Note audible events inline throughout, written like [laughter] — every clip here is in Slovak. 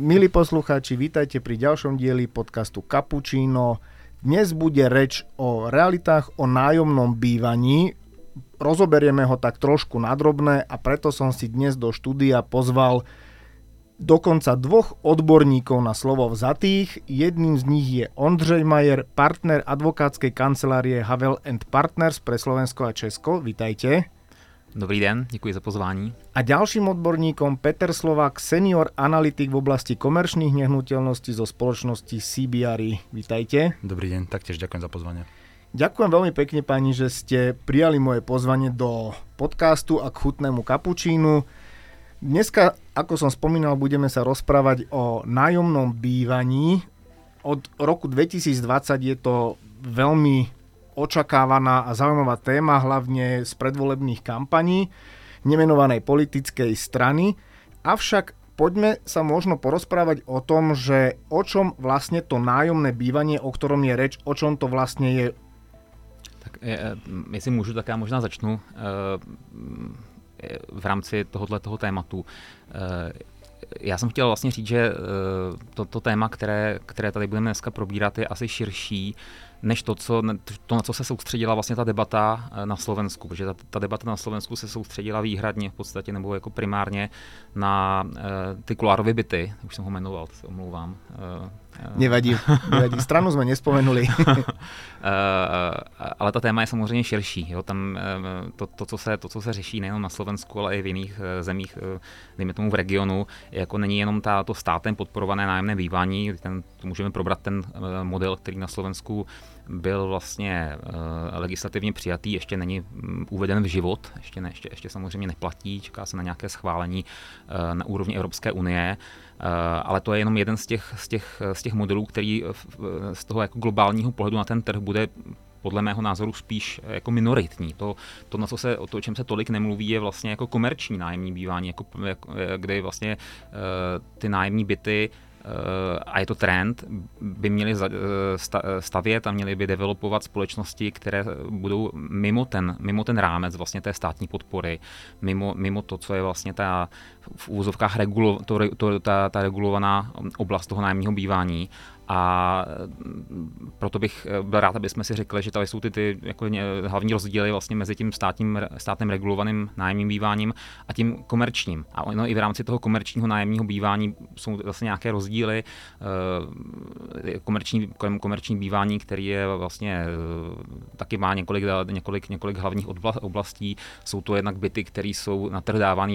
Milí poslucháči, vítajte pri ďalšom dieli podcastu Cappuccino. Dnes bude reč o realitách o nájomnom bývaní. Rozoberieme ho tak trošku nadrobné a preto som si dnes do štúdia pozval dokonca dvoch odborníkov na slovo vzatých. Jedným z nich je Ondřej Majer, partner advokátskej kancelárie Havel and Partners pre Slovensko a Česko. Vítajte. Dobrý den, děkuji za pozvání. A ďalším odborníkom Peter Slovák, senior analytik v oblasti komerčných nehnuteľností zo spoločnosti CBRE. Vítajte. Dobrý deň, taktiež ďakujem za pozvanie. Ďakujem veľmi pekne pani, že ste prijali moje pozvanie do podcastu a k chutnému kapučínu. Dneska, ako som spomínal, budeme sa rozprávať o nájomnom bývaní. Od roku 2020 je to veľmi očakávaná a zaujímavá téma, hlavne z predvolebných kampaní nemenovanej politickej strany. Avšak poďme sa možno porozprávať o tom, že o čom vlastne to nájomné bývanie, o ktorom je reč, o čom to vlastne je. Tak je, jestli můžu, tak já možná začnu v rámci tohoto toho tématu já jsem chtěl vlastně říct, že to, to téma, které, které tady budeme dneska probírat, je asi širší než to, co, to, na co se soustředila vlastně ta debata eh, na Slovensku, protože ta, ta debata na Slovensku se soustředila výhradně v podstatě nebo jako primárně na uh, ty kulárovy byty, už jsem ho jmenoval, se omlouvám. Uh, Nevadí, nevadí. Stranu jsme nespomenuli. [laughs] ale ta téma je samozřejmě širší. Jo? Tam to, to, co se, to, co se řeší nejen na Slovensku, ale i v jiných zemích, dejme tomu v regionu, jako není jenom ta, to státem podporované nájemné bývání, ten, to můžeme probrat ten model, který na Slovensku byl vlastně uh, legislativně přijatý, ještě není um, uveden v život, ještě, ne, ještě, ještě samozřejmě neplatí, čeká se na nějaké schválení uh, na úrovni Evropské unie, uh, ale to je jenom jeden z těch, z těch, z těch modelů, který z toho jako globálního pohledu na ten trh bude podle mého názoru spíš jako minoritní. To, to, na co se, to, o čem se tolik nemluví, je vlastně jako komerční nájemní bývání, jako, jako, kde vlastně ty nájemní byty a je to trend, by měli stavět a měli by developovat společnosti, které budou mimo ten, mimo ten rámec vlastně té státní podpory, mimo, mimo to, co je vlastně ta v úvozovkách regulo, to, to, ta, ta regulovaná oblast toho nájemního bývání a mm, proto bych eh, byl rád, aby jsme si řekli, že tady jsou ty, ty jako hlavní rozdíly vlastně mezi tím státním, státem regulovaným nájemním býváním a tím komerčním. A ono i v rámci toho komerčního nájemního bývání jsou vlastně nějaké rozdíly. Eh, komerční, komerční bývání, který je vlastně eh, taky má několik, několik, několik hlavních oblastí. Jsou to jednak byty, které jsou na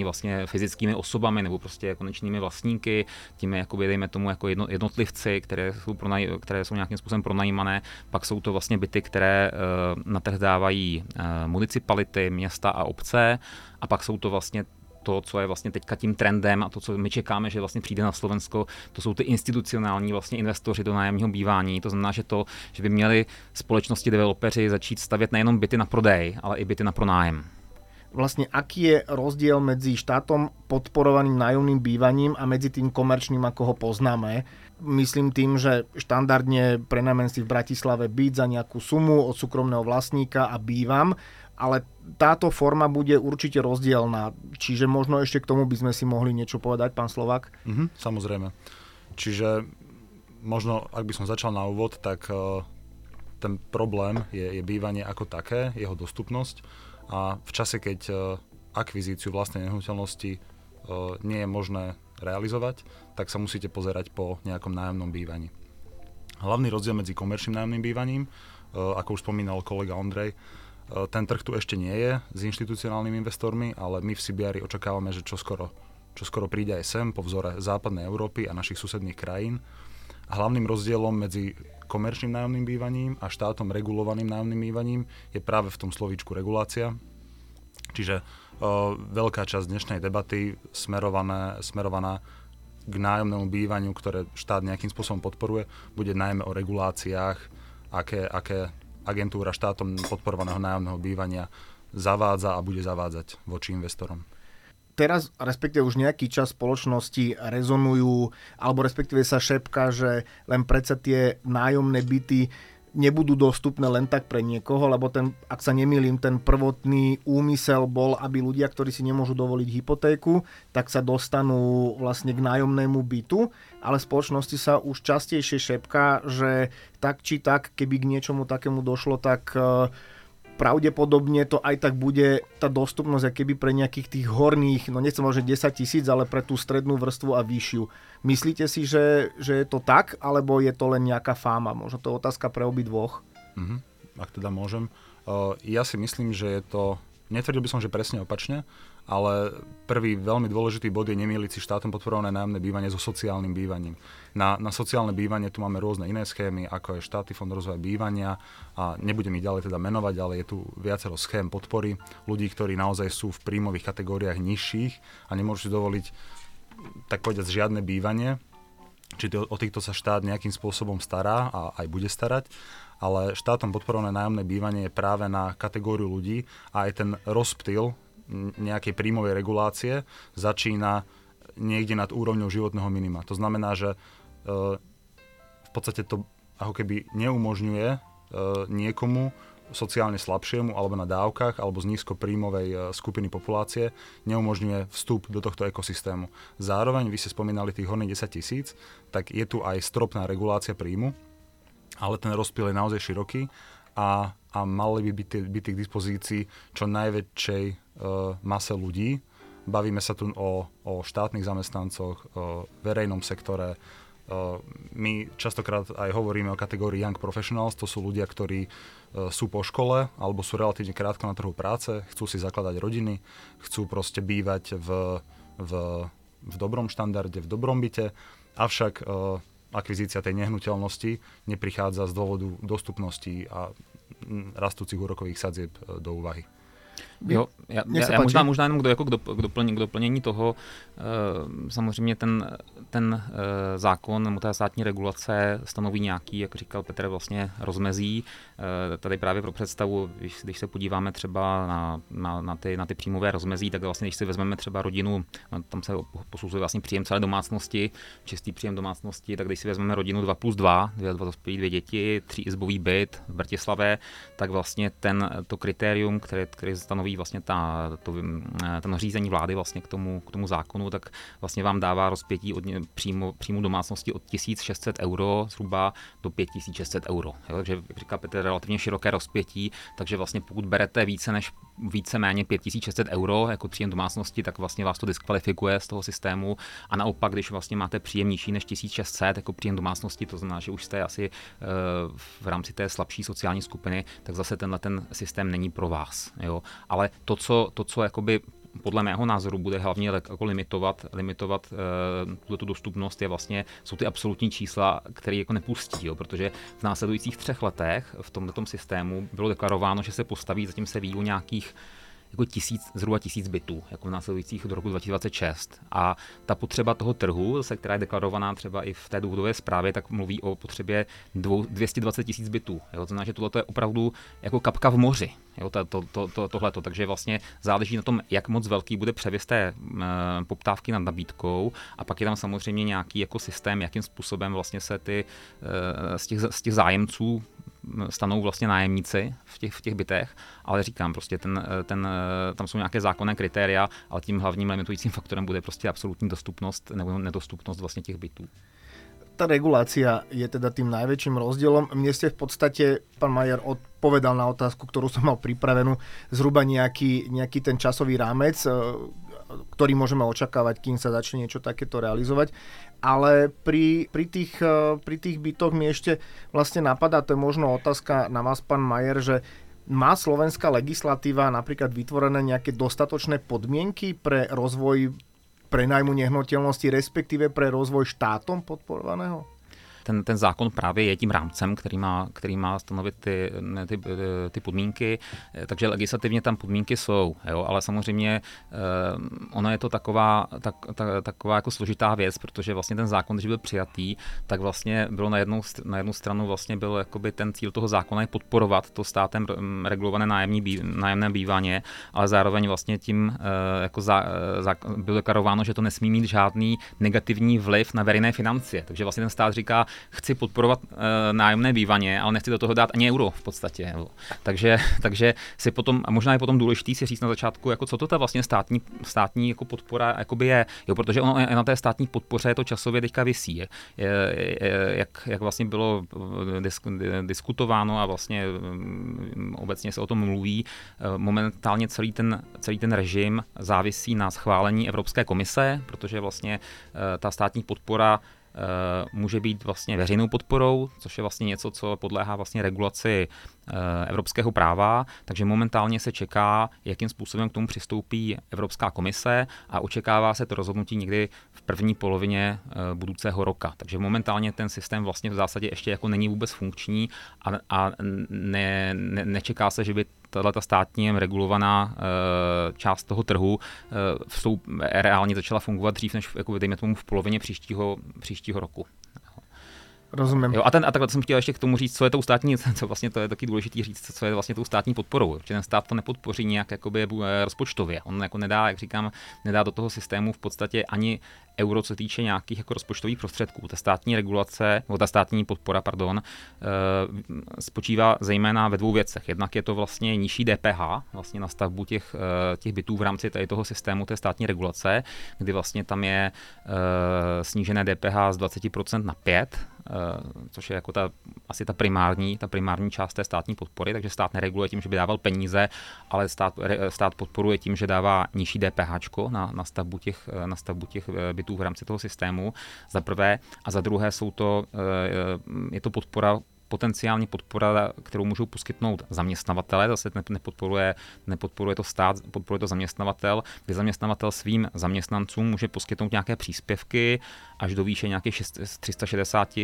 vlastně fyzickými osobami nebo prostě konečnými vlastníky, tím jakoby, dejme tomu, jako jednotlivci, které jsou, pronaj, které jsou nějakým způsobem pronajímané, pak jsou to vlastně byty, které uh, na trh dávají uh, municipality, města a obce a pak jsou to vlastně to, co je vlastně teďka tím trendem a to, co my čekáme, že vlastně přijde na Slovensko, to jsou ty institucionální vlastně investoři do nájemního bývání. To znamená, že to, že by měli společnosti developeři začít stavět nejenom byty na prodej, ale i byty na pronájem vlastne aký je rozdiel medzi štátom podporovaným nájomným bývaním a medzi tým komerčným, ako ho poznáme. Myslím tým, že štandardne prenajmem si v Bratislave byť za nejakú sumu od súkromného vlastníka a bývam, ale táto forma bude určite rozdielna. Čiže možno ešte k tomu by sme si mohli niečo povedať, pán Slovak? Mhm, samozrejme. Čiže možno, ak by som začal na úvod, tak uh, ten problém je, je bývanie ako také, jeho dostupnosť a v čase, keď e, akvizíciu vlastnej nehnuteľnosti e, nie je možné realizovať, tak sa musíte pozerať po nejakom nájomnom bývaní. Hlavný rozdiel medzi komerčným nájomným bývaním, e, ako už spomínal kolega Ondrej, ten trh tu ešte nie je s inštitucionálnymi investormi, ale my v CBR očakávame, že čoskoro, čoskoro príde aj sem po vzore západnej Európy a našich susedných krajín. Hlavným rozdielom medzi komerčným nájomným bývaním a štátom regulovaným nájomným bývaním je práve v tom slovíčku regulácia. Čiže veľká časť dnešnej debaty smerované, smerovaná k nájomnému bývaniu, ktoré štát nejakým spôsobom podporuje, bude najmä o reguláciách, aké, aké agentúra štátom podporovaného nájomného bývania zavádza a bude zavádzať voči investorom. Teraz, respektíve už nejaký čas spoločnosti rezonujú, alebo respektíve sa šepka, že len predsa tie nájomné byty nebudú dostupné len tak pre niekoho, lebo ten, ak sa nemýlim, ten prvotný úmysel bol, aby ľudia, ktorí si nemôžu dovoliť hypotéku, tak sa dostanú vlastne k nájomnému bytu, ale spoločnosti sa už častejšie šepká, že tak či tak, keby k niečomu takému došlo, tak uh, pravdepodobne to aj tak bude tá dostupnosť keby pre nejakých tých horných, no nechcem že 10 tisíc, ale pre tú strednú vrstvu a vyššiu. Myslíte si, že, že je to tak, alebo je to len nejaká fáma? Možno to je otázka pre obi dvoch. Mm-hmm. Ak teda môžem. Uh, ja si myslím, že je to, netvrdil by som, že presne opačne, ale prvý veľmi dôležitý bod je nemýliť si štátom podporované nájomné bývanie so sociálnym bývaním. Na, na sociálne bývanie tu máme rôzne iné schémy, ako je štátny fond rozvoja bývania. A nebudem ich ďalej teda menovať, ale je tu viacero schém podpory ľudí, ktorí naozaj sú v príjmových kategóriách nižších a nemôžu si dovoliť tak povedať žiadne bývanie, či o týchto sa štát nejakým spôsobom stará a aj bude starať. Ale štátom podporované nájomné bývanie je práve na kategóriu ľudí a aj ten rozptyl nejakej príjmovej regulácie začína niekde nad úrovňou životného minima. To znamená, že e, v podstate to ako keby neumožňuje e, niekomu sociálne slabšiemu alebo na dávkach alebo z nízkopríjmovej e, skupiny populácie neumožňuje vstup do tohto ekosystému. Zároveň, vy ste spomínali tých horných 10 tisíc, tak je tu aj stropná regulácia príjmu, ale ten rozpil je naozaj široký a, a mali by byť, byť k dispozícii čo najväčšej uh, mase ľudí. Bavíme sa tu o, o štátnych zamestnancoch, o verejnom sektore. Uh, my častokrát aj hovoríme o kategórii Young Professionals, to sú ľudia, ktorí uh, sú po škole alebo sú relatívne krátko na trhu práce, chcú si zakladať rodiny, chcú proste bývať v, v, v dobrom štandarde, v dobrom byte, avšak akvizícia tej nehnuteľnosti neprichádza z dôvodu dostupnosti a rastúcich úrokových sadzieb e, do úvahy. Jo, já, já, já možná, možná jenom jako k, doplnění, k doplnění toho, e, samozřejmě ten, ten e, zákon nebo ta státní regulace stanoví nějaký, jak říkal Petr, vlastně rozmezí. E, tady právě pro představu, když, když se podíváme třeba na, na, na, ty, na ty příjmové rozmezí, tak vlastně, když si vezmeme třeba rodinu, tam se posuzuje vlastně příjem celé domácnosti, čistý příjem domácnosti, tak když si vezmeme rodinu 2 plus 2, dvě, dva dospělí, dvě děti, tříizbový byt v Bratislave, tak vlastně ten, to kritérium, které, které stanoví vlastně ta, to, to nařízení vlády vlastně k tomu, k tomu zákonu, tak vlastně vám dává rozpětí od příjmu, příjmu domácnosti od 1600 euro zhruba do 5600 euro. Jo? Takže, jak říká Petr, relativně široké rozpětí, takže vlastně pokud berete více než více méně 5600 euro jako příjem domácnosti, tak vlastně vás to diskvalifikuje z toho systému a naopak, když vlastně máte příjem nižší než 1600 jako příjem domácnosti, to znamená, že už jste asi uh, v rámci té slabší sociální skupiny, tak zase tenhle ten systém není pro vás. Jo? Ale to, co, to, co jakoby podle mého názoru bude hlavně jako limitovat, limitovat uh, tu dostupnost je vlastně, jsou ty absolutní čísla, které jako nepustí, jo, protože v následujících třech letech v tomto systému bylo deklarováno, že se postaví, zatím se ví o nějakých jako tisíc, zhruba tisíc bytů, jako v následujících do roku 2026. A ta potřeba toho trhu, se která je deklarovaná třeba i v té důvodové zprávě, tak mluví o potřebě dvou, 220 tisíc bytů. Jo? To znamená, že tohle je opravdu jako kapka v moři, jo? To, to, to, to, tohleto. Takže vlastně záleží na tom, jak moc velký bude převis té e, poptávky nad nabídkou a pak je tam samozřejmě nějaký jako systém, jakým způsobem vlastně se ty e, z, těch, z těch zájemců stanou vlastně nájemníci v těch, v těch bytech, ale říkám, prostě ten, ten, tam jsou nějaké zákonné kritéria, ale tím hlavním limitujícím faktorem bude prostě absolutní dostupnost nebo nedostupnost vlastně těch bytů. tá regulácia je teda tým najväčším rozdielom. Mne ste v podstate, pán Majer, odpovedal na otázku, ktorú som mal pripravenú, zhruba nejaký, nejaký ten časový rámec, ktorý môžeme očakávať, kým sa začne niečo takéto realizovať. Ale pri, pri, tých, e, pri tých bytoch mi ešte vlastne napadá, to je možno otázka na vás, pán Majer, že má slovenská legislatíva napríklad vytvorené nejaké dostatočné podmienky pre rozvoj prenajmu nehnuteľnosti, respektíve pre rozvoj štátom podporovaného? Ten, ten zákon právě je tím rámcem, který má, který má stanovit ty, ty, ty podmínky, takže legislativně tam podmínky jsou, jo, ale samozřejmě eh, ono je to taková, tak, tak, taková jako složitá věc, protože vlastně ten zákon, když byl přijatý, tak vlastně bylo na jednu, na jednu stranu vlastně byl jakoby ten cíl toho zákona je podporovat to státem regulované nájemní bí, nájemné bývání, ale zároveň vlastně tím eh, jako za, za, bylo deklarováno, že to nesmí mít žádný negativní vliv na veřejné financie. Takže vlastně ten stát říká, chci podporovat uh, nájemné bývaně, ale nechci do toho dát ani euro v podstatě. Takže, takže si potom, a možná je potom důležité si říct na začátku, jako co to ta vlastně státní, státní jako podpora jakoby je, jo, protože ono na té státní podpoře to časově teďka vysí. Je, je, jak, jak vlastně bylo disk, diskutováno a vlastně um, obecně se o tom mluví, uh, momentálně celý ten, celý ten režim závisí na schválení Evropské komise, protože vlastně ta státní podpora Eh, může být vlastně veřejnou podporou, což je vlastně něco, co podléhá vlastně regulaci eh, evropského práva, takže momentálně se čeká, jakým způsobem k tomu přistoupí Evropská komise a očekává se to rozhodnutí někdy v první polovině eh, budoucího roka. Takže momentálně ten systém vlastně v zásadě ještě jako není vůbec funkční a, a ne, ne, nečeká se, že by ta státně regulovaná uh, část toho trhu uh, vstup, reálně začala fungovat dřív, než jako, dejme tomu v polovině příštího, příštího roku. Rozumím. Jo, a, ten, a takhle jsem chtěl ještě k tomu říct, co je tou státní, [laughs] co vlastně to je taky důležité říct, co je vlastně tou státní podporou. Protože ten stát to nepodpoří nějak jakoby eh, rozpočtově. On jako nedá, jak říkám, nedá do toho systému v podstatě ani euro, co týče nějakých jako rozpočtových prostředků. Ta státní regulace, nebo ta státní podpora, pardon, eh, spočívá zejména ve dvou věcech. Jednak je to vlastně nižší DPH vlastně na stavbu těch, eh, těch bytů v rámci tady toho systému té státní regulace, kdy vlastně tam je snížené DPH z 20% na 5 Eh, což je jako ta, asi ta primární, ta primární část té státní podpory, takže stát nereguluje tím, že by dával peníze, ale stát, stát podporuje tím, že dává nižší DPH na, na, stavbu těch, eh, na stavbu těch eh, bytů v rámci toho systému, za prvé, a za druhé jsou to, je to podpora potenciální podpora, kterou můžou poskytnout zaměstnavatele, zase nepodporuje, nepodporuje to stát, podporuje to zaměstnavatel, kdy zaměstnavatel svým zaměstnancům může poskytnout nějaké příspěvky až do výše nějakých 360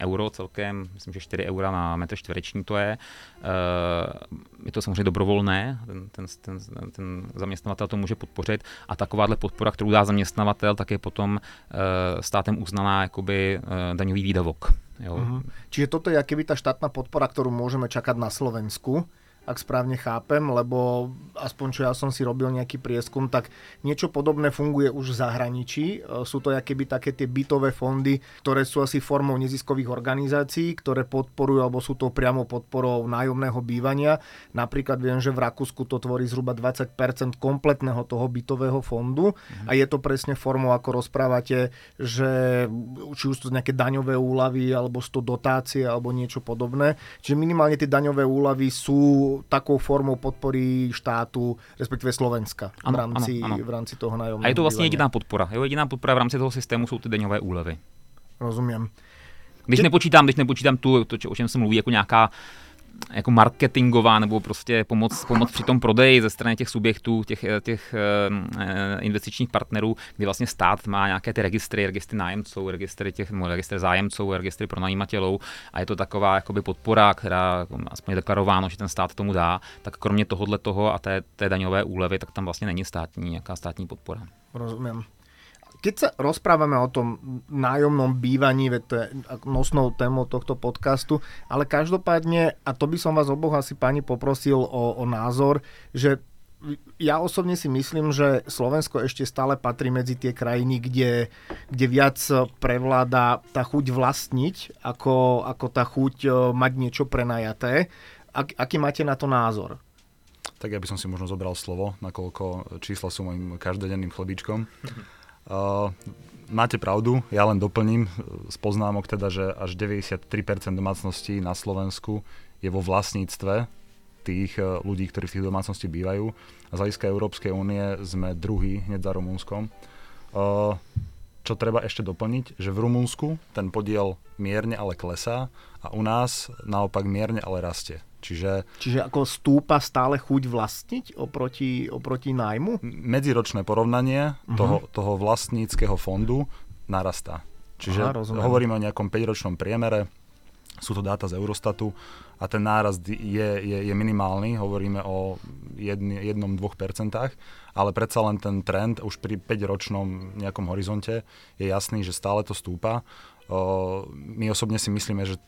euro celkem, myslím, že 4 eura na metr čtvereční to je. Eh, je to samozřejmě dobrovolné, ten, ten, ten, ten zaměstnavatel to může podpořit a takováhle podpora, kterou dá zaměstnavatel, tak je potom eh, státem uznaná jakoby eh, daňový výdavok. Jo. Uh-huh. Čiže toto je keby tá štátna podpora, ktorú môžeme čakať na Slovensku ak správne chápem, lebo aspoň čo ja som si robil nejaký prieskum, tak niečo podobné funguje už v zahraničí. E, sú to keby také tie bytové fondy, ktoré sú asi formou neziskových organizácií, ktoré podporujú, alebo sú to priamo podporou nájomného bývania. Napríklad viem, že v Rakúsku to tvorí zhruba 20% kompletného toho bytového fondu mhm. a je to presne formou, ako rozprávate, že či už to nejaké daňové úlavy, alebo sú to dotácie, alebo niečo podobné. Čiže minimálne tie daňové úlavy sú takou formou podpory štátu, respektive Slovenska ano, v, rámci, ano, ano. v rámci toho nájomného A je to vlastně bývania. jediná podpora. Jo, jediná podpora v rámci toho systému jsou ty daňové úlevy. Rozumím. Když nepočítám, když nepočítám tu, to, o čem se mluví, jako nějaká jako marketingová nebo prostě pomoc, pomoc při tom prodeji ze strany těch subjektů, těch, těch uh, investičních partnerů, kdy vlastně stát má nějaké ty registry, registry nájemců, registry těch, nebo registry zájemců, registry pronajímatelů. A je to taková jakoby podpora, která aspoň je deklarováno, že ten stát tomu dá, tak kromě tohohle toho a té, té daňové úlevy, tak tam vlastně není státní, nějaká státní podpora. Rozumím keď sa rozprávame o tom nájomnom bývaní, veď to je nosnou témou tohto podcastu, ale každopádne, a to by som vás oboch asi pani poprosil o, o názor, že ja osobne si myslím, že Slovensko ešte stále patrí medzi tie krajiny, kde, kde viac prevláda tá chuť vlastniť, ako, ako tá chuť e, mať niečo prenajaté. Ak, aký máte na to názor? Tak ja by som si možno zobral slovo, nakoľko čísla sú môjim každodenným chlebičkom. Uh, [laughs] máte pravdu, ja len doplním z poznámok teda, že až 93% domácností na Slovensku je vo vlastníctve tých uh, ľudí, ktorí v tých domácnosti bývajú. A z hľadiska Európskej únie sme druhý hneď za Rumúnskom. Čo treba ešte doplniť, že v Rumunsku ten podiel mierne ale klesá a u nás naopak mierne ale rastie. Čiže, Čiže ako stúpa stále chuť vlastniť oproti, oproti nájmu? Medziročné porovnanie uh-huh. toho, toho vlastníckého fondu narastá. Čiže Aha, hovoríme o nejakom 5-ročnom priemere, sú to dáta z Eurostatu a ten nárast je, je, je minimálny, hovoríme o 1-2%, ale predsa len ten trend už pri 5-ročnom nejakom horizonte je jasný, že stále to stúpa. My osobne si myslíme, že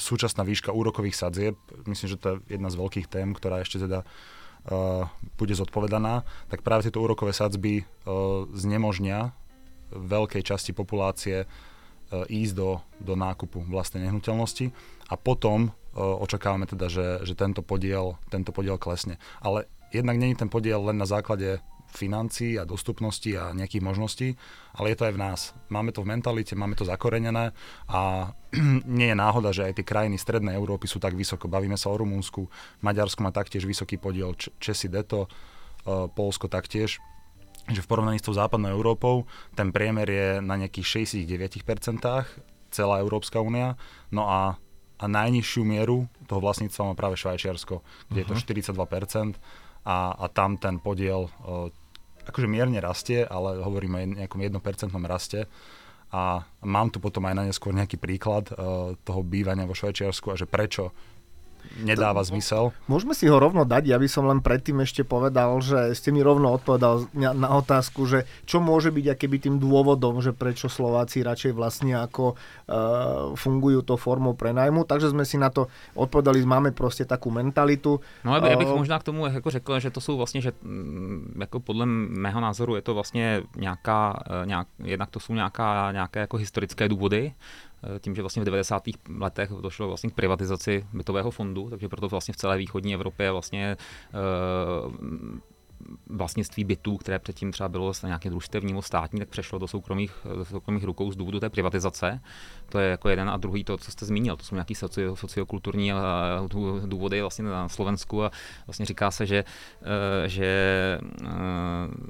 súčasná výška úrokových sadzieb, myslím, že to je jedna z veľkých tém, ktorá ešte teda uh, bude zodpovedaná, tak práve tieto úrokové sadzby uh, znemožnia veľkej časti populácie ísť do, do nákupu vlastnej nehnuteľnosti a potom očakávame teda, že, že tento, podiel, tento podiel klesne. Ale jednak není ten podiel len na základe financií a dostupnosti a nejakých možností, ale je to aj v nás. Máme to v mentalite, máme to zakorenené a [clears throat] nie je náhoda, že aj tie krajiny strednej Európy sú tak vysoko. Bavíme sa o Rumúnsku, Maďarsko má taktiež vysoký podiel, Česi deto, Polsko taktiež že v porovnaní s tou západnou Európou ten priemer je na nejakých 69% celá Európska únia, no a a najnižšiu mieru toho vlastníctva má práve Švajčiarsko, kde uh-huh. je to 42% mhm. a, a tam ten podiel uh, akože mierne rastie, ale hovoríme o nejakom 1% raste. A mám tu potom aj na neskôr nejaký príklad uh, toho bývania vo Švajčiarsku a že prečo nedáva zmysel. Môžeme si ho rovno dať, ja by som len predtým ešte povedal, že ste mi rovno odpovedal na otázku, že čo môže byť akéby tým dôvodom, že prečo Slováci radšej vlastne ako uh, fungujú to formou prenajmu, takže sme si na to odpovedali, máme proste takú mentalitu. No ja, bych uh, možná k tomu jako řekl, že to jsou vlastně, že mm, jako podle mého názoru je to vlastně nějaká, e, nějak, jednak to jsou nějaká, nějaké jako historické důvody, tím, že vlastně v 90. letech došlo vlastně k privatizaci bytového fondu, takže proto vlastně v celé východní Evropě vlastně uh, vlastnictví bytů, které předtím třeba bylo nějaké družstevní nebo státní, tak přešlo do soukromých, do soukromých rukou z důvodu té privatizace. To je jako jeden a druhý to, co jste zmínil. To jsou nějaké socio, sociokulturní důvody vlastně na Slovensku a vlastně říká se, že, eh, že eh,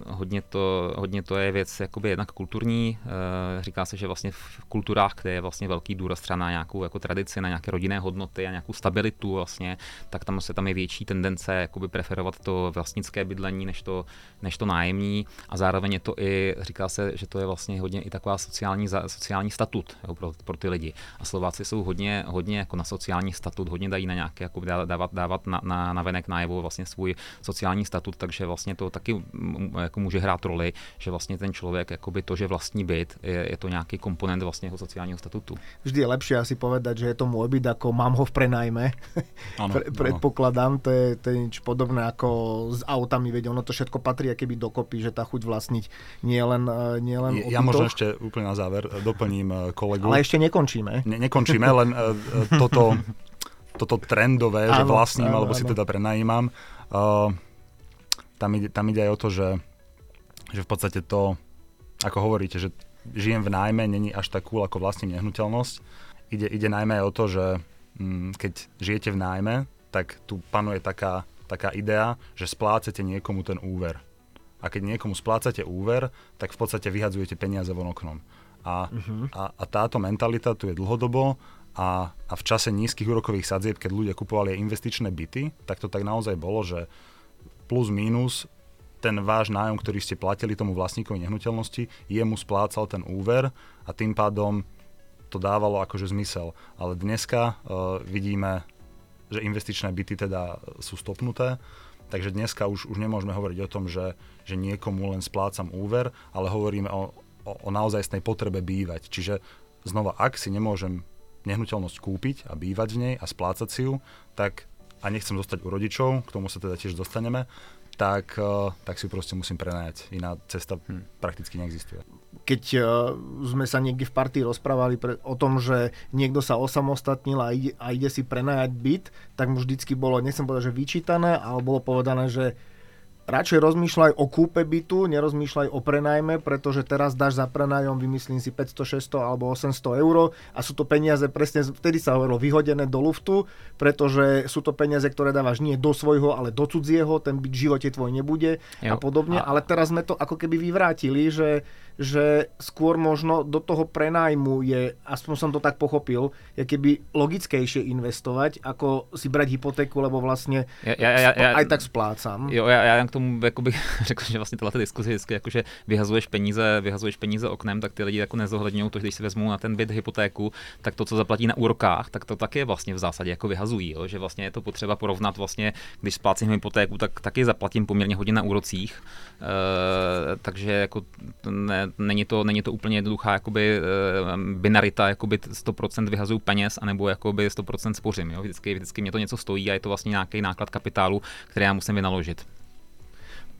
hodně to, hodně to je věc jakoby jednak kulturní. Eh, říká se, že vlastně v kulturách, kde je vlastně velký důraz třeba na nějakou jako tradici, na nějaké rodinné hodnoty a nějakou stabilitu vlastně, tak tam se tam je větší tendence preferovat to vlastnické bydlení nájemní než to, než to nájemní a zároveň je to i, říká se, že to je vlastně hodně i taková sociální, sociální statut jo, pro, pro ty lidi. A Slováci jsou hodně, hodně jako na sociální statut, hodně dají na nějaké, jako dávat, dávat na, na, na venek najevo vlastně svůj sociální statut, takže vlastně to taky jako může hrát roli, že vlastně ten člověk, jakoby to, že vlastní byt, je, je to nějaký komponent vlastně jeho sociálního statutu. Vždy je lepšie asi povedať, že je to môj byt, ako mám ho v prenajme. Ano, [laughs] Pre, predpokladám, to je, to je nič podobné ako s autami, veď ono to všetko patrí keby dokopy, že tá chuť vlastniť nie len, e, nie len Ja možno ešte úplne na záver e, doplním e, kolegu. Ale ešte nekončíme. Ne, nekončíme, len toto, toto trendové, áno, že vlastním áno, alebo áno. si teda prenajímam, uh, tam, ide, tam ide aj o to, že, že v podstate to, ako hovoríte, že žijem v nájme, není až tak cool ako vlastním nehnuteľnosť. Ide, ide najmä aj o to, že mm, keď žijete v nájme, tak tu panuje taká taká idea, že splácete niekomu ten úver. A keď niekomu splácate úver, tak v podstate vyhadzujete peniaze von oknom. A, uh-huh. a, a táto mentalita tu je dlhodobo a, a v čase nízkych úrokových sadzieb, keď ľudia kupovali aj investičné byty, tak to tak naozaj bolo, že plus minus ten váš nájom, ktorý ste platili tomu vlastníkovi nehnuteľnosti, jemu splácal ten úver a tým pádom to dávalo akože zmysel. Ale dneska uh, vidíme že investičné byty teda sú stopnuté. Takže dneska už, už nemôžeme hovoriť o tom, že, že niekomu len splácam úver, ale hovoríme o, o, o naozajstnej potrebe bývať. Čiže znova, ak si nemôžem nehnuteľnosť kúpiť a bývať v nej a splácať si ju, tak a nechcem zostať u rodičov, k tomu sa teda tiež dostaneme, tak, eh, tak si proste musím prenajať. Iná cesta hm. prakticky neexistuje keď uh, sme sa niekde v partii rozprávali pre, o tom, že niekto sa osamostatnil a ide, a ide si prenajať byt, tak mu vždycky bolo, nechcem povedať, že vyčítané, ale bolo povedané, že radšej rozmýšľaj o kúpe bytu, nerozmýšľaj o prenajme, pretože teraz dáš za prenajom, vymyslím si 500, 600 alebo 800 eur a sú to peniaze presne, vtedy sa hovorilo, vyhodené do luftu, pretože sú to peniaze, ktoré dávaš nie do svojho, ale do cudzieho, ten byt v živote tvoj nebude jo. a podobne, ale teraz sme to ako keby vyvrátili, že že skôr možno do toho prenajmu je, aspoň som to tak pochopil, je keby logickejšie investovať, ako si brať hypotéku, lebo vlastne ja, ja, ja, ja, aj tak splácam. Jo, já, já k tomu jako bych [laughs] řekl, že vlastně tato diskuze vždycky, jako, že vyhazuješ peníze, vyhazuješ peníze oknem, tak ty lidi jako nezohledňují to, že když si vezmou na ten byt hypotéku, tak to, co zaplatí na úrokách, tak to taky vlastně v zásadě jako vyhazují, jo? že vlastně je to potřeba porovnat vlastně, když splácím hypotéku, tak taky zaplatím poměrně hodně na úrocích, e, takže jako ne, není to, není to úplně jednoduchá jakoby, eh, binarita, jakoby 100% vyhazuju peněz, anebo jakoby 100% spořím. Jo? Vždycky, vždycky mě to něco stojí a je to vlastně nějaký náklad kapitálu, který já musím vynaložit.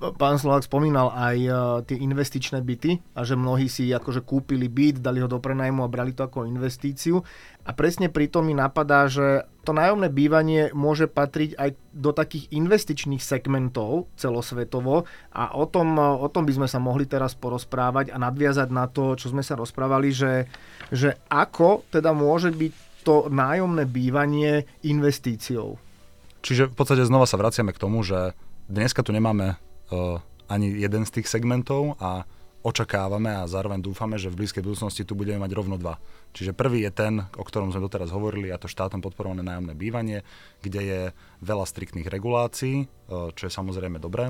Pán Slovak spomínal aj uh, tie investičné byty a že mnohí si akože kúpili byt, dali ho do prenajmu a brali to ako investíciu. A presne pri tom mi napadá, že to nájomné bývanie môže patriť aj do takých investičných segmentov celosvetovo a o tom, o tom by sme sa mohli teraz porozprávať a nadviazať na to, čo sme sa rozprávali, že, že ako teda môže byť to nájomné bývanie investíciou. Čiže v podstate znova sa vraciame k tomu, že dneska tu nemáme ani jeden z tých segmentov a očakávame a zároveň dúfame, že v blízkej budúcnosti tu budeme mať rovno dva. Čiže prvý je ten, o ktorom sme doteraz hovorili, a to štátom podporované nájomné bývanie, kde je veľa striktných regulácií, čo je samozrejme dobré.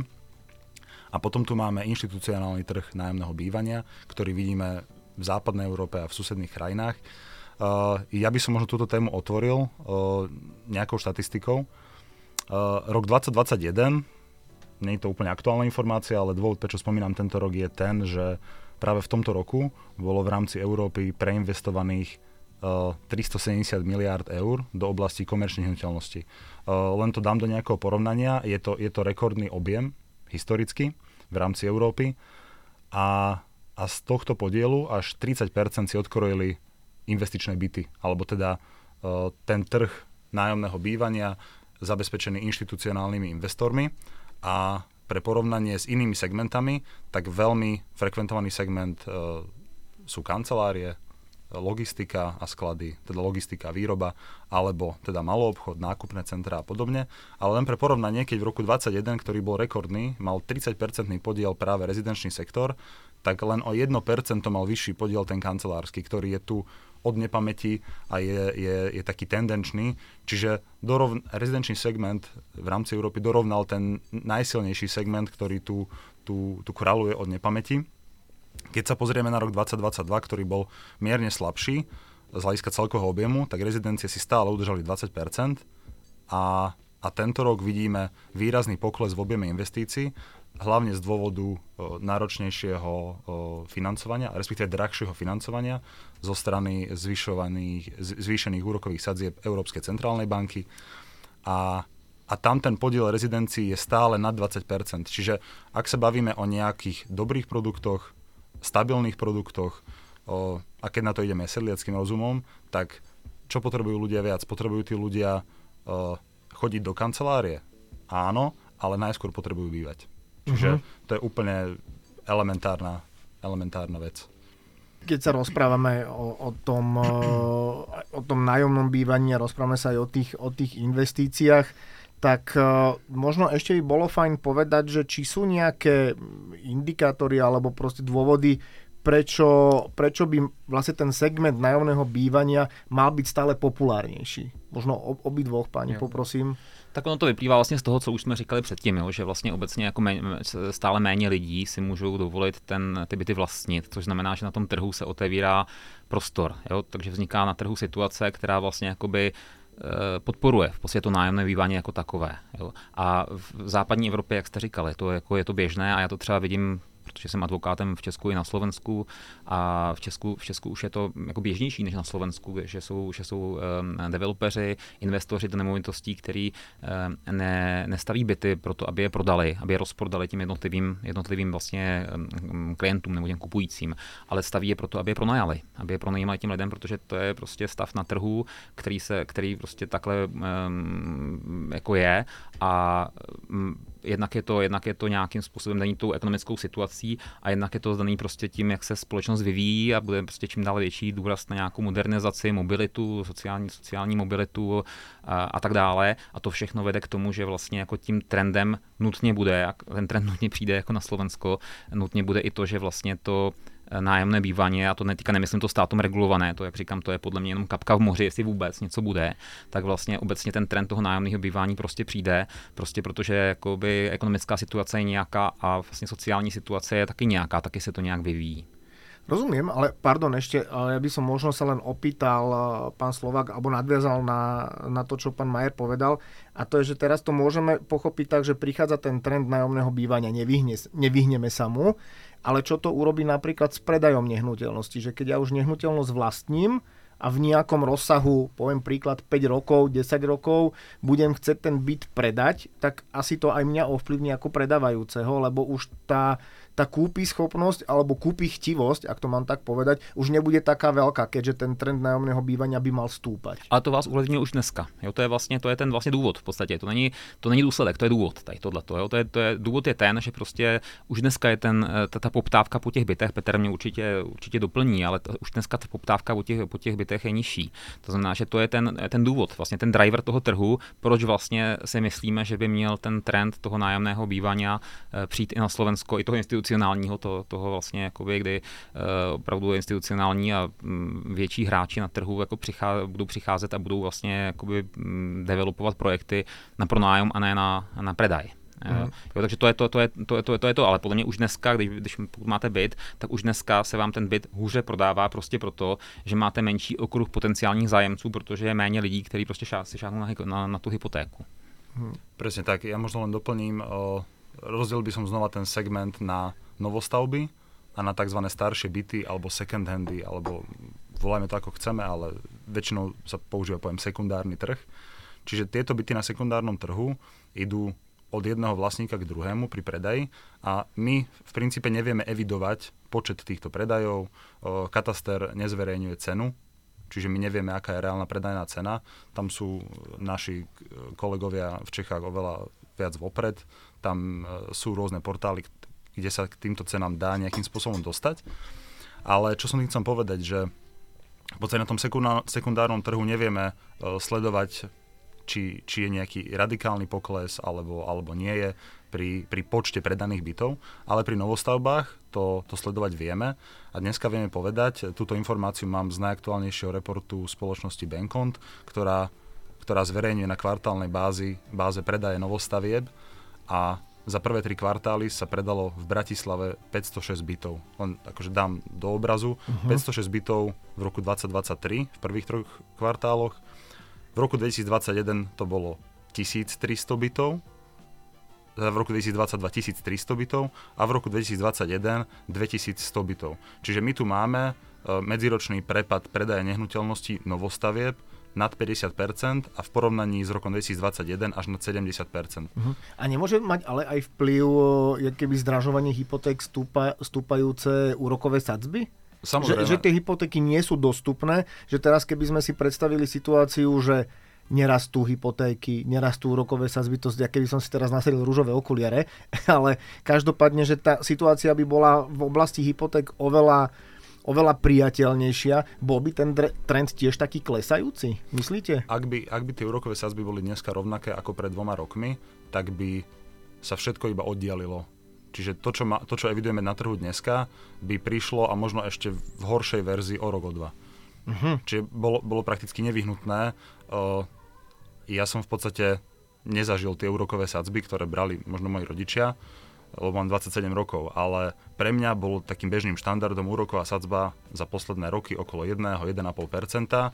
A potom tu máme inštitucionálny trh nájomného bývania, ktorý vidíme v západnej Európe a v susedných krajinách. Ja by som možno túto tému otvoril nejakou štatistikou. Rok 2021, nie je to úplne aktuálna informácia, ale dôvod, prečo spomínam tento rok, je ten, že práve v tomto roku bolo v rámci Európy preinvestovaných uh, 370 miliárd eur do oblasti komerčných hnutelností. Uh, len to dám do nejakého porovnania, je to, je to rekordný objem historicky v rámci Európy a, a z tohto podielu až 30% si odkrojili investičné byty, alebo teda uh, ten trh nájomného bývania zabezpečený inštitucionálnymi investormi a pre porovnanie s inými segmentami, tak veľmi frekventovaný segment e, sú kancelárie, logistika a sklady, teda logistika a výroba, alebo teda obchod, nákupné centra a podobne. Ale len pre porovnanie, keď v roku 2021, ktorý bol rekordný, mal 30-percentný podiel práve rezidenčný sektor, tak len o 1% mal vyšší podiel ten kancelársky, ktorý je tu od nepamäti a je, je, je taký tendenčný. Čiže dorov, rezidenčný segment v rámci Európy dorovnal ten najsilnejší segment, ktorý tu, tu, tu kráľuje od nepamäti. Keď sa pozrieme na rok 2022, ktorý bol mierne slabší z hľadiska celkového objemu, tak rezidencie si stále udržali 20 a, a tento rok vidíme výrazný pokles v objeme investícií hlavne z dôvodu o, náročnejšieho o, financovania, respektíve drahšieho financovania zo strany zvyšovaných, zvýšených úrokových sadzieb Európskej centrálnej banky. A, a tam ten podiel rezidencií je stále nad 20%. Čiže ak sa bavíme o nejakých dobrých produktoch, stabilných produktoch, o, a keď na to ideme sedliackým rozumom, tak čo potrebujú ľudia viac? Potrebujú tí ľudia o, chodiť do kancelárie? Áno, ale najskôr potrebujú bývať. Čiže uh-huh. to je úplne elementárna, elementárna vec. Keď sa rozprávame o, o, tom, o tom nájomnom bývaní a rozprávame sa aj o tých, o tých investíciách, tak možno ešte by bolo fajn povedať, že či sú nejaké indikátory alebo proste dôvody, prečo, prečo by vlastne ten segment nájomného bývania mal byť stále populárnejší. Možno obidvoch, páni, jo. poprosím. Tak ono to vyplývá vlastně z toho, co už jsme říkali předtím, jo, že vlastně obecně jako méně, stále méně lidí si můžou dovolit ten, ty byty vlastnit, což znamená, že na tom trhu se otevírá prostor. Jo, takže vzniká na trhu situace, která vlastně jakoby eh, podporuje v podstatě to nájemné bývání jako takové. Jo. A v západní Evropě, jak jste říkali, to jako je to běžné a já to třeba vidím protože jsem advokátem v Česku i na Slovensku a v Česku, v Česku už je to jako běžnější než na Slovensku, že jsou, že jsou um, developeři, investoři do nemovitostí, kteří um, ne, nestaví byty pro to, aby je prodali, aby je rozprodali tím jednotlivým, jednotlivým vlastně um, klientům nebo těm kupujícím, ale staví je proto, aby je pronajali, aby je pronajímali těm lidem, protože to je prostě stav na trhu, který, se, který prostě takhle um, jako je a um, jednak je to, jednak je to nějakým způsobem daný tou ekonomickou situací a jednak je to daný prostě tím, jak se společnost vyvíjí a bude prostě čím dále větší důraz na nějakou modernizaci, mobilitu, sociální, sociální mobilitu a, a tak dále. A to všechno vede k tomu, že vlastně jako tím trendem nutně bude, ten trend nutně přijde jako na Slovensko, nutně bude i to, že vlastně to nájemné bývání, a to netýká, nemyslím to státom regulované, to jak říkám, to je podle mě jenom kapka v moři, jestli vůbec něco bude, tak vlastně obecně ten trend toho nájemného bývání prostě přijde, prostě protože jakoby ekonomická situace je nějaká a vlastně sociální situace je taky nějaká, taky se to nějak vyvíjí. Rozumiem, ale pardon, ešte, ja by som možno sa len opýtal pán Slovak, alebo nadviazal na, na to, čo pán Majer povedal. A to je, že teraz to môžeme pochopiť tak, že prichádza ten trend nájomného bývania, nevyhne, nevyhneme sa mu, ale čo to urobí napríklad s predajom nehnuteľnosti, že keď ja už nehnuteľnosť vlastním a v nejakom rozsahu, poviem príklad 5 rokov, 10 rokov, budem chcieť ten byt predať, tak asi to aj mňa ovplyvní ako predávajúceho, lebo už tá tá kúpi schopnosť alebo kúpi chtivosť, ak to mám tak povedať, už nebude taká veľká, keďže ten trend nájomného bývania by mal stúpať. Ale to vás ovlivňuje už dneska. Jo, to je vlastně, to je ten vlastně důvod v podstatě. To není, to není důsledek, to je důvod tady tohleto. Jo. To je, to je, důvod je ten, že prostě už dneska je ten, ta, ta poptávka po těch bytech, Petr mě určitě, určitě doplní, ale to, už dneska ta poptávka po těch, po těch bytech je nižší. To znamená, že to je ten, ten důvod, vlastně ten driver toho trhu, proč vlastně si myslíme, že by měl ten trend toho nájemného bývání eh, přijít i na Slovensko, i toho instituce institucionálního, to, toho vlastně, jakoby, kdy uh, opravdu institucionální a um, větší hráči na trhu jako přichá, budou přicházet a budou vlastně jakoby, um, developovat projekty na pronájem a ne na, na predaj. Mm. Jo, takže to je to, to, je, to, je, to, je, to je to, ale podle mě už dneska, když, když pokud máte byt, tak už dneska se vám ten byt hůře prodává prostě proto, že máte menší okruh potenciálních zájemců, protože je méně lidí, kteří prostě šá, si šáhnou na, na, na tu hypotéku. Hmm. Presne tak, ja možno len doplním, o, rozdiel by som znova ten segment na novostavby a na tzv. staršie byty alebo second handy, alebo volajme to ako chceme, ale väčšinou sa používa pojem sekundárny trh. Čiže tieto byty na sekundárnom trhu idú od jedného vlastníka k druhému pri predaji a my v princípe nevieme evidovať počet týchto predajov. Kataster nezverejňuje cenu, čiže my nevieme, aká je reálna predajná cena. Tam sú naši kolegovia v Čechách oveľa viac vopred tam e, sú rôzne portály, kde sa k týmto cenám dá nejakým spôsobom dostať. Ale čo som tým chcem povedať, že v podstate na tom sekundárnom trhu nevieme e, sledovať, či, či je nejaký radikálny pokles alebo, alebo nie je pri, pri počte predaných bytov, ale pri novostavbách to, to sledovať vieme. A dneska vieme povedať, túto informáciu mám z najaktuálnejšieho reportu spoločnosti Bankont, ktorá, ktorá zverejňuje na kvartálnej bázi, báze predaje novostavieb a za prvé tri kvartály sa predalo v Bratislave 506 bytov. Len akože dám do obrazu. Uh-huh. 506 bytov v roku 2023 v prvých troch kvartáloch. V roku 2021 to bolo 1300 bytov. V roku 2022 1300 bytov a v roku 2021 2100 bytov. Čiže my tu máme e, medziročný prepad predaja nehnuteľností novostavieb nad 50% a v porovnaní s rokom 2021 až nad 70%. Uh-huh. A nemôže mať ale aj vplyv keby zdražovanie hypoték stúpa, stúpajúce úrokové sadzby? Samozrejme. Že, že tie hypotéky nie sú dostupné, že teraz keby sme si predstavili situáciu, že nerastú hypotéky, nerastú úrokové sazby, to keby som si teraz nasadil rúžové okuliare, [laughs] ale každopádne, že tá situácia by bola v oblasti hypoték oveľa oveľa priateľnejšia, bol by ten trend tiež taký klesajúci, myslíte? Ak by, ak by tie úrokové sazby boli dneska rovnaké ako pred dvoma rokmi, tak by sa všetko iba oddialilo. Čiže to, čo, ma, to, čo evidujeme na trhu dneska, by prišlo a možno ešte v horšej verzii o rok, o dva. Uh-huh. Čiže bolo, bolo prakticky nevyhnutné. Uh, ja som v podstate nezažil tie úrokové sadzby, ktoré brali možno moji rodičia lebo mám 27 rokov, ale pre mňa bol takým bežným štandardom úroková sadzba za posledné roky okolo 1-1,5%. E,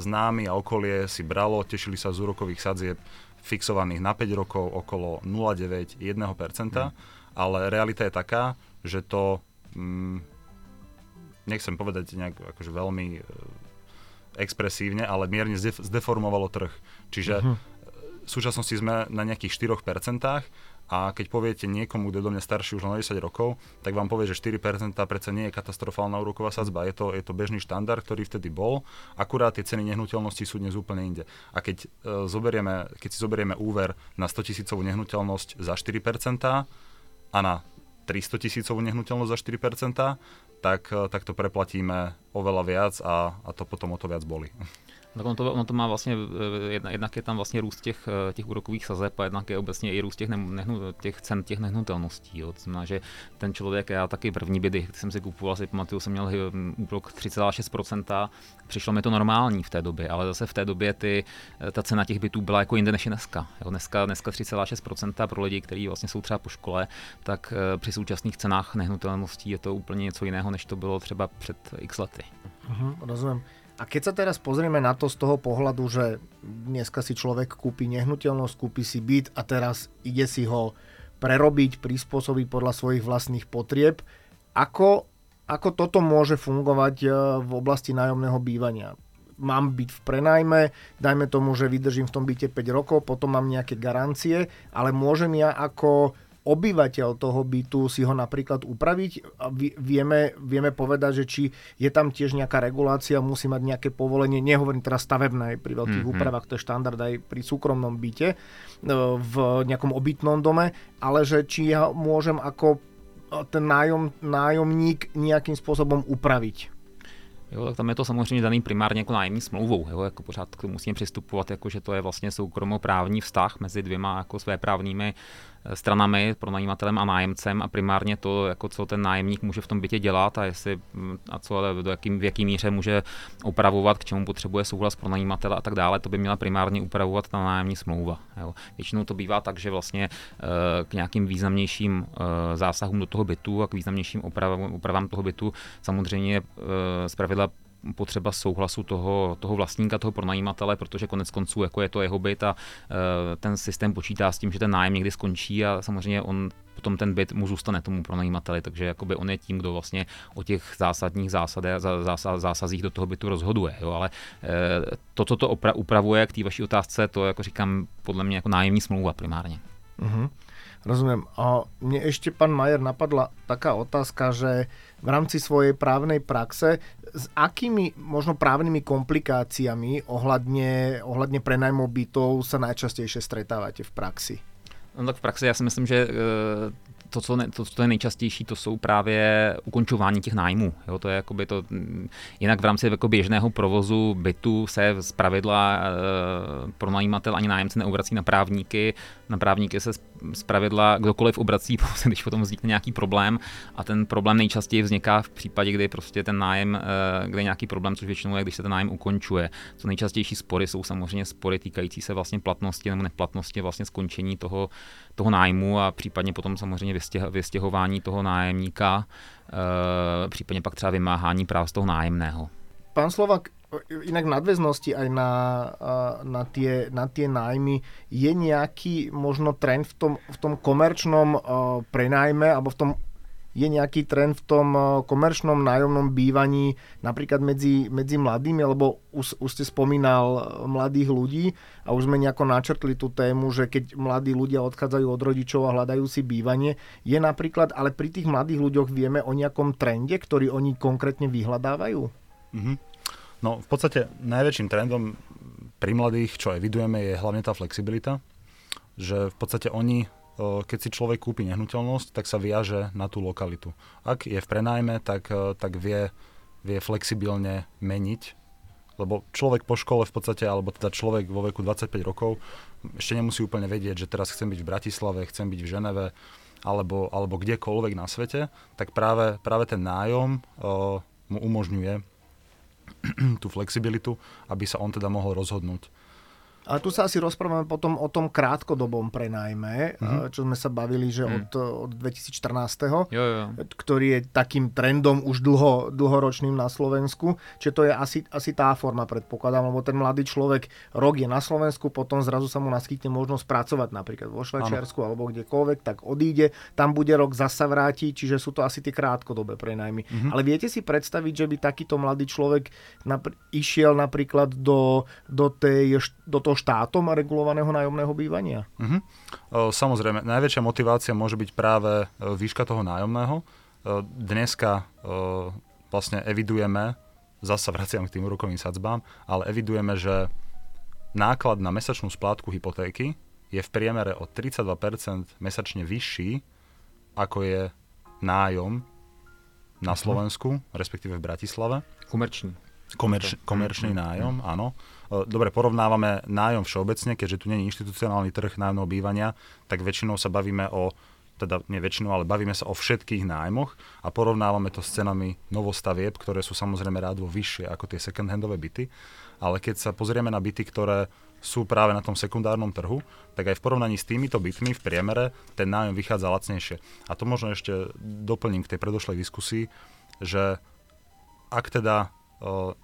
známy a okolie si bralo, tešili sa z úrokových sadzieb fixovaných na 5 rokov okolo 0,9-1%, mm. ale realita je taká, že to, mm, nechcem povedať nejak akože veľmi e, expresívne, ale mierne zdeformovalo trh. Čiže mm-hmm. v súčasnosti sme na nejakých 4%, a keď poviete niekomu, kto do mňa starší už len 10 rokov, tak vám povie, že 4% predsa nie je katastrofálna úroková sadzba. Je to, je to bežný štandard, ktorý vtedy bol, akurát tie ceny nehnuteľnosti sú dnes úplne inde. A keď, e, zoberieme, keď si zoberieme úver na 100 tisícovú nehnuteľnosť za 4% a na 300 tisícovú nehnuteľnosť za 4%, tak, e, tak to preplatíme oveľa viac a, a to potom o to viac boli. Tak ono to, ono to má vlastně, eh, jedna, jednak je tam vlastně růst těch, eh, těch úrokových sazeb a jednak je obecně i růst těch, nehnu, těch cen těch nehnutelností. Jo. To znamená, že ten člověk, já taky první bydy, když jsem si kupoval, si pamatuju, jsem měl hm, úrok 3,6%, přišlo mi to normální v té době, ale zase v té době ty, eh, ta cena těch bytů byla jako jinde než je dneska. Jo. Dneska, dneska 3,6% pro lidi, kteří vlastně jsou třeba po škole, tak při současných cenách nehnutelností je to úplně něco jiného, než to bylo třeba před x lety. Uh-huh, rozumím. A keď sa teraz pozrieme na to z toho pohľadu, že dneska si človek kúpi nehnuteľnosť, kúpi si byt a teraz ide si ho prerobiť, prispôsobiť podľa svojich vlastných potrieb, ako ako toto môže fungovať e, v oblasti nájomného bývania? Mám byť v prenajme, dajme tomu, že vydržím v tom byte 5 rokov, potom mám nejaké garancie, ale môžem ja ako obyvateľ toho bytu si ho napríklad upraviť. Vieme, vieme povedať, že či je tam tiež nejaká regulácia, musí mať nejaké povolenie, nehovorím teraz stavebné, pri veľkých mm-hmm. úpravách, to je štandard aj pri súkromnom byte, e, v nejakom obytnom dome, ale že či ja môžem ako e, ten nájom, nájomník nejakým spôsobom upraviť. Jo, tak tam je to samozřejmě daný primárně jako nájemní smlouvou. Jo, jako pořád musíme přistupovat, jako že to je vlastně soukromoprávní vztah mezi dvěma jako své právními stranami, pronajímatelem a nájemcem a primárně to, jako co ten nájemník může v tom bytě dělat a jestli a co, do jakým, v jaký míře může opravovat, k čemu potřebuje souhlas pronajímatele a tak dále, to by měla primárně upravovat ta nájemní smlouva. Jo. Většinou to bývá tak, že vlastně eh, k nějakým významnějším eh, zásahům do toho bytu a k významnějším opravám, opravám toho bytu samozřejmě eh, zpravidla potřeba souhlasu toho, toho vlastníka, toho pronajímatele, protože konec konců jako je to jeho byt a e, ten systém počítá s tím, že ten nájem někdy skončí a samozřejmě on potom ten byt mu zůstane tomu pronajímateli, takže jakoby on je tím, kdo vlastně o těch zásadních zásadech, zásaz, zásazích do toho bytu rozhoduje. Jo? Ale e, to, co to opra- upravuje k té vaší otázce, to jako říkám podle mě jako nájemní smlouva primárně. Uh-huh. Rozumiem. A mne ešte, pán Majer, napadla taká otázka, že v rámci svojej právnej praxe s akými možno právnymi komplikáciami ohľadne, ohľadne prenajmov bytov sa najčastejšie stretávate v praxi? No tak v praxi já si myslím, že eh, to, co, ne, to, co je nejčastější, to jsou právě ukončování těch nájmů. Jo, to je jakoby to, mm, jinak v rámci jako běžného provozu bytu se z pravidla e, pronajímatel ani nájemce neobrací na právníky. Na právníky se z pravidla kdokoliv obrací, [laughs] když potom vznikne nějaký problém a ten problém nejčastěji vzniká v případě, kdy prostě ten nájem, e, kde je nějaký problém, což většinou je, když se ten nájem ukončuje. Co nejčastější spory jsou samozřejmě spory týkající se vlastně platnosti nebo neplatnosti vlastně skončení toho, toho nájmu a případně potom samozřejmě vystěhování toho nájemníka, e, případně pak třeba vymáhání práv z toho nájemného. Pán Slovak, inak v nadväznosti aj na, na, tie, na tie nájmy, je nejaký možno trend v tom, v tom komerčnom prenajme alebo v tom je nejaký trend v tom eh, komerčnom nájomnom bývaní napríklad medzi, medzi mladými, lebo už, už ste spomínal eh, mladých ľudí a už sme nejako načrtli tú tému, že keď mladí ľudia odchádzajú od rodičov a hľadajú si bývanie, je napríklad, ale pri tých mladých ľuďoch vieme o nejakom trende, ktorý oni konkrétne vyhľadávajú? Mm-hmm. No v podstate najväčším trendom pri mladých, čo evidujeme, je hlavne tá flexibilita, že v podstate oni keď si človek kúpi nehnuteľnosť, tak sa viaže na tú lokalitu. Ak je v prenajme, tak, tak vie, vie flexibilne meniť, lebo človek po škole v podstate, alebo teda človek vo veku 25 rokov ešte nemusí úplne vedieť, že teraz chcem byť v Bratislave, chcem byť v Ženeve, alebo, alebo kdekoľvek na svete, tak práve, práve ten nájom o, mu umožňuje [clears throat] tú flexibilitu, aby sa on teda mohol rozhodnúť a tu sa asi rozprávame potom o tom krátkodobom prenajme, mm-hmm. čo sme sa bavili, že mm. od, od 2014. Jo, jo. ktorý je takým trendom už dlho, dlhoročným na Slovensku. Čiže to je asi, asi tá forma, predpokladám, lebo ten mladý človek rok je na Slovensku, potom zrazu sa mu naskytne možnosť pracovať napríklad vo Švajčiarsku alebo kdekoľvek, tak odíde, tam bude rok zasa vráti, čiže sú to asi tie krátkodobé prenajmy. Mm-hmm. Ale viete si predstaviť, že by takýto mladý človek napr- išiel napríklad do, do, tej, do toho štátom regulovaného nájomného bývania? Uh-huh. Samozrejme, najväčšia motivácia môže byť práve výška toho nájomného. Dneska vlastne evidujeme, zasa vraciam k tým úrokovým sadzbám, ale evidujeme, že náklad na mesačnú splátku hypotéky je v priemere o 32% mesačne vyšší, ako je nájom na mhm. Slovensku, respektíve v Bratislave. Komerčný. Komerč, komerčný mhm. nájom, áno. Dobre, porovnávame nájom všeobecne, keďže tu nie je inštitucionálny trh nájomného bývania, tak väčšinou sa bavíme o teda nie väčšinou, ale bavíme sa o všetkých nájmoch a porovnávame to s cenami novostavieb, ktoré sú samozrejme rádovo vyššie ako tie second-handové byty. Ale keď sa pozrieme na byty, ktoré sú práve na tom sekundárnom trhu, tak aj v porovnaní s týmito bytmi v priemere ten nájom vychádza lacnejšie. A to možno ešte doplním k tej predošlej diskusii, že ak teda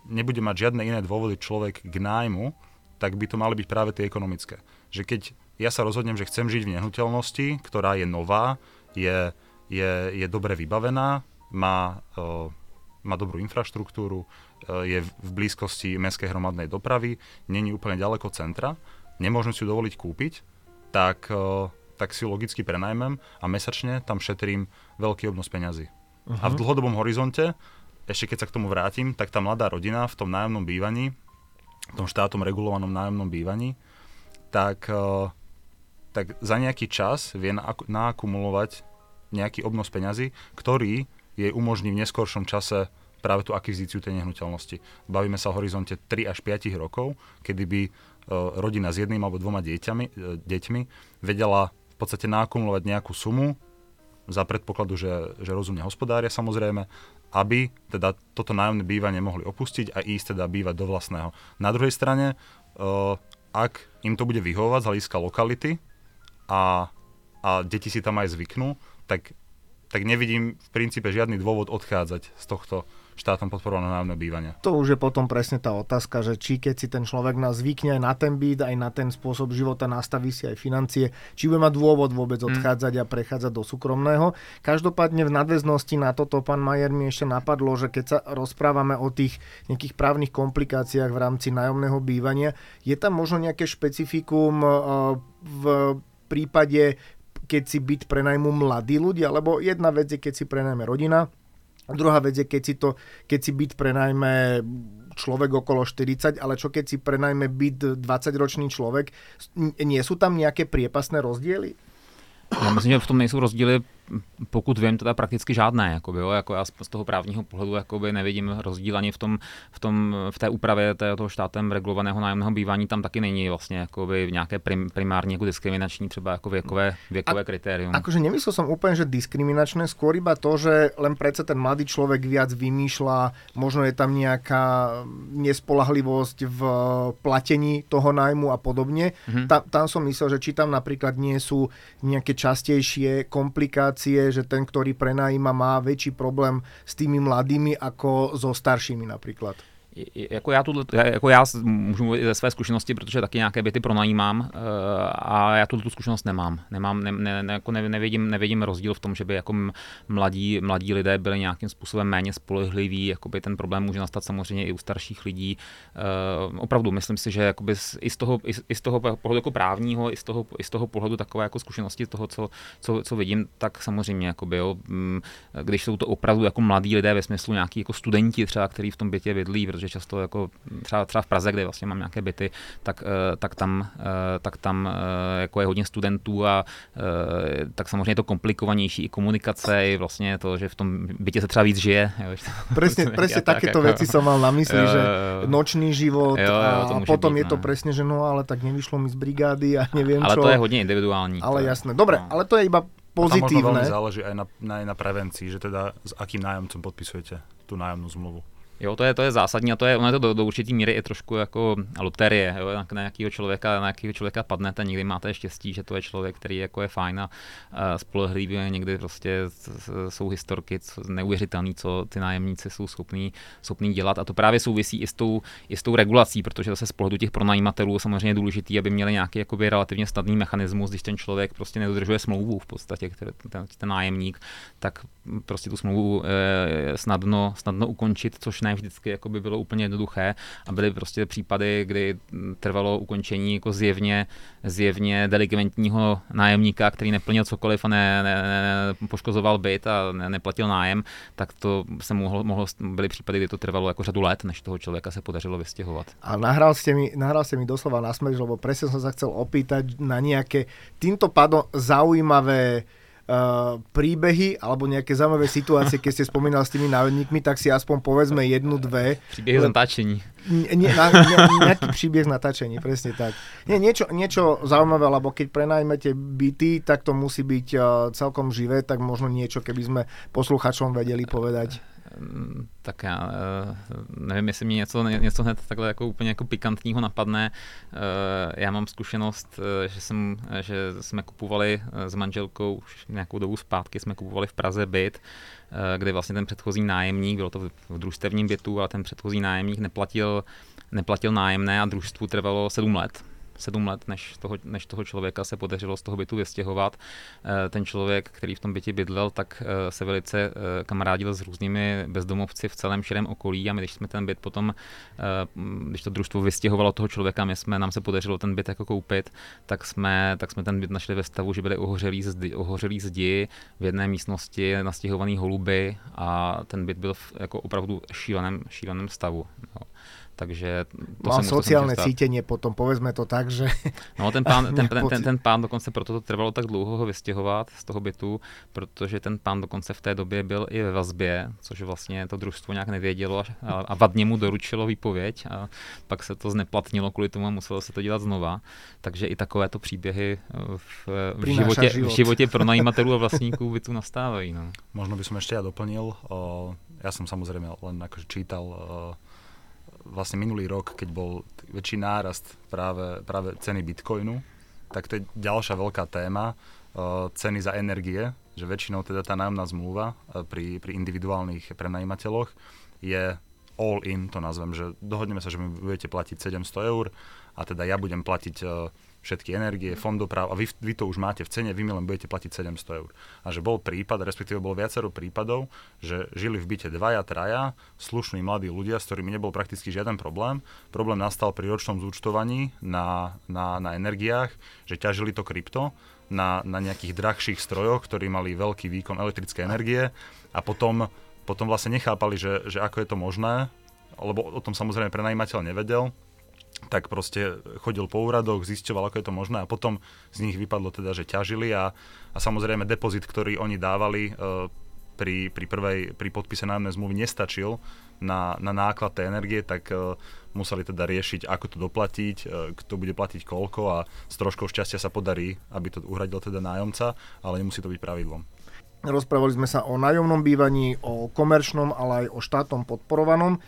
nebude mať žiadne iné dôvody človek k nájmu, tak by to mali byť práve tie ekonomické. Že keď ja sa rozhodnem, že chcem žiť v nehnuteľnosti, ktorá je nová, je, je, je dobre vybavená, má má dobrú infraštruktúru, je v blízkosti mestskej hromadnej dopravy, není úplne ďaleko centra, nemôžem si ju dovoliť kúpiť, tak, tak si logicky prenajmem a mesačne tam šetrím veľký obnos peňazí. Uh-huh. A v dlhodobom horizonte, ešte keď sa k tomu vrátim, tak tá mladá rodina v tom nájomnom bývaní, v tom štátom regulovanom nájomnom bývaní, tak, tak za nejaký čas vie naakumulovať nejaký obnos peňazí, ktorý jej umožní v neskoršom čase práve tú akvizíciu tej nehnuteľnosti. Bavíme sa o horizonte 3 až 5 rokov, kedy by e, rodina s jedným alebo dvoma dieťami, e, deťmi vedela v podstate nakumulovať nejakú sumu za predpokladu, že, že rozumne hospodária samozrejme, aby teda toto nájomné bývanie mohli opustiť a ísť teda bývať do vlastného. Na druhej strane, e, ak im to bude vyhovovať z hľadiska lokality a, a deti si tam aj zvyknú, tak, tak nevidím v princípe žiadny dôvod odchádzať z tohto štátom podporovaného nájomného bývania. To už je potom presne tá otázka, že či keď si ten človek nás zvykne aj na ten byt, aj na ten spôsob života, nastaví si aj financie, či bude mať dôvod vôbec mm. odchádzať mm. a prechádzať do súkromného. Každopádne v nadväznosti na toto, pán Majer, mi ešte napadlo, že keď sa rozprávame o tých nejakých právnych komplikáciách v rámci nájomného bývania, je tam možno nejaké špecifikum eh, v prípade keď si byt prenajmú mladí ľudia, lebo jedna vec je, keď si prenajme rodina, druhá vec je, keď si, to, keď si byt prenajme človek okolo 40, ale čo keď si prenajme byt 20-ročný človek, nie sú tam nejaké priepasné rozdiely? Já myslím, že v tom nejsou rozdíly pokud vím, teda prakticky žádné. Jakoby, jo, jako já z toho právního pohledu jakoby nevidím rozdíl ani v, tom, v, tom, v té úpravě toho štátem regulovaného nájemného bývání. Tam taky není vlastně jakoby nějaké prim, primární jako diskriminační třeba jako věkové, věkové a, kritérium. Akože nemyslel som úplne, že diskriminačné, skôr iba to, že len predsa ten mladý človek viac vymýšľa, možno je tam nejaká nespolahlivosť v platení toho nájmu a podobne. Mm-hmm. Ta, tam som myslel, že či tam napríklad nie sú nejaké častejšie komplikácie situácie, že ten, ktorý prenajíma, má väčší problém s tými mladými ako so staršími napríklad jako já, tuto, jako já můžu mluvit ze své zkušenosti, protože taky nějaké byty pronajímám eh, a já tuto zkušenost nemám. nemám ne, ne, jako ne, nevidím, nevidím rozdíl v tom, že by jako mladí, mladí lidé byli nějakým způsobem méně spolehliví, jakoby ten problém může nastat samozřejmě i u starších lidí. Uh, opravdu, myslím si, že i, z toho, i, i z toho pohledu jako právního, i z toho, i z toho pohledu takové jako zkušenosti toho, co, co, co vidím, tak samozřejmě, jakoby, jo, mm, když jsou to opravdu jako mladí lidé ve smyslu nějaký jako studenti třeba, kteří v tom bytě bydlí, protože často jako třeba, třeba v Praze, kde vlastně mám nějaké byty, tak, eh, tak tam, eh, tak tam eh, jako je hodně studentů a tak samozřejmě je to komplikovanější i komunikace, i vlastně to, že v tom bytě se třeba víc žije. Presne, [laughs] presne takéto jako, veci som mal na mysli, jo, že nočný život jo, jo, a potom být, je to ne. presne, že no ale tak nevyšlo mi z brigády a neviem ale čo. Ale to je hodně individuální. Ale jasné. Dobre, no. ale to je iba pozitívne. A tam možno záleží aj na, na, na prevencii, že teda s akým nájomcom podpisujete tú nájomnú zmluvu. Jo, to je, to je zásadní a to je, ono je to do, do určitý míry i trošku jako loterie, jo, na, nějakého člověka, na nějakého člověka padnete, někdy máte štěstí, že to je člověk, který jako je fajn a, a spolehlivý, někdy prostě jsou historky neuvěřitelné, co ty nájemníci jsou schopní, schopní dělat a to právě souvisí i s tou, i s tou regulací, protože zase z pohledu těch pronajímatelů samozřejmě je důležité, aby měli nějaký jakoby relativně snadný mechanismus, když ten člověk prostě nedodržuje smlouvu v podstatě, který, ten, ten nájemník, tak prostě tu smlouvu e, snadno, snadno ukončit, což ne vždycky jako by bylo úplně jednoduché a byly prostě případy, kdy trvalo ukončení jako zjevně, zjevně delikventního nájemníka, který neplnil cokoliv a ne, ne, ne, poškozoval byt a ne, neplatil nájem, tak to se mohlo, mohlo, byly případy, kdy to trvalo jako řadu let, než toho člověka se podařilo vystěhovat. A nahral ste mi, nahral ste mi doslova na smeč, lebo presne som sa chcel opýtať na nejaké týmto pádom zaujímavé príbehy alebo nejaké zaujímavé situácie, keď ste spomínal s tými návedníkmi, tak si aspoň povedzme jednu, dve. Príbeh z natáčení. Nie, na, ne, nejaký príbeh z natáčení, presne tak. Nie, niečo, niečo zaujímavé, lebo keď prenajmete byty, tak to musí byť uh, celkom živé, tak možno niečo, keby sme posluchačom vedeli povedať. Mm, tak já eh, nevím, jestli mi něco, něco hned takhle jako úplně jako pikantního napadne. Eh, já mám zkušenost, eh, že, jsem, že jsme kupovali s manželkou už nějakou dobu zpátky, jsme kupovali v Praze byt, kde vlastně ten předchozí nájemník, bylo to v družstevním bytu, ale ten předchozí nájemník neplatil, neplatil nájemné a družstvu trvalo sedm let sedm let, než toho, než toho člověka se podařilo z toho bytu vystěhovat. Eh, ten člověk, který v tom bytě bydlel, tak eh, se velice eh, kamarádil s různými bezdomovci v celém širém okolí a my, když jsme ten byt potom, když to družstvo vystěhovalo toho člověka, my jsme, nám se podařilo ten byt jako koupit, tak jsme, tak jsme ten byt našli ve stavu, že byly ohořelý zdi, ohořelý zdi v jedné místnosti nastěhovaný holuby a ten byt byl v jako opravdu šíleném, šíleném stavu. Jo. Takže to Mal sociálne cítenie potom, povedzme to tak, že... [laughs] No ten pán, [laughs] ten, ten, ten, ten pán dokonce proto to trvalo tak dlouho ho vystěhovat z toho bytu, protože ten pán dokonce v té době byl i ve vazbě, což vlastně to družstvo nějak nevědělo a, a vadně mu doručilo výpověď a pak se to zneplatnilo kvůli tomu a muselo se to dělat znova. Takže i takovéto příběhy v, v, životě, život. v životě [laughs] pronajímatelů a vlastníků bytu nastávají. No. Možno by som ešte ja doplnil. Ja som samozrejme len akože čítal vlastne minulý rok, keď bol väčší nárast práve, práve ceny bitcoinu, tak to je ďalšia veľká téma, uh, ceny za energie, že väčšinou teda tá nájomná zmluva uh, pri, pri individuálnych prenajímateľoch je all in, to nazvem, že dohodneme sa, že mi budete platiť 700 eur a teda ja budem platiť uh, všetky energie, fondoprav a vy, vy to už máte v cene, vy mi len budete platiť 700 eur. A že bol prípad, respektíve bolo viacero prípadov, že žili v byte dvaja, traja, slušní mladí ľudia, s ktorými nebol prakticky žiaden problém. Problém nastal pri ročnom zúčtovaní na, na, na energiách, že ťažili to krypto na, na nejakých drahších strojoch, ktorí mali veľký výkon elektrické energie a potom, potom vlastne nechápali, že, že ako je to možné, lebo o tom samozrejme prenajímateľ nevedel, tak proste chodil po úradoch, zisťoval, ako je to možné a potom z nich vypadlo teda, že ťažili a, a samozrejme depozit, ktorý oni dávali e, pri, pri, prvej, pri podpise nájomnej zmluvy nestačil na, na náklad tej energie, tak e, museli teda riešiť, ako to doplatiť, e, kto bude platiť koľko a s troškou šťastia sa podarí, aby to uhradil teda nájomca, ale nemusí to byť pravidlom. Rozprávali sme sa o nájomnom bývaní, o komerčnom, ale aj o štátom podporovanom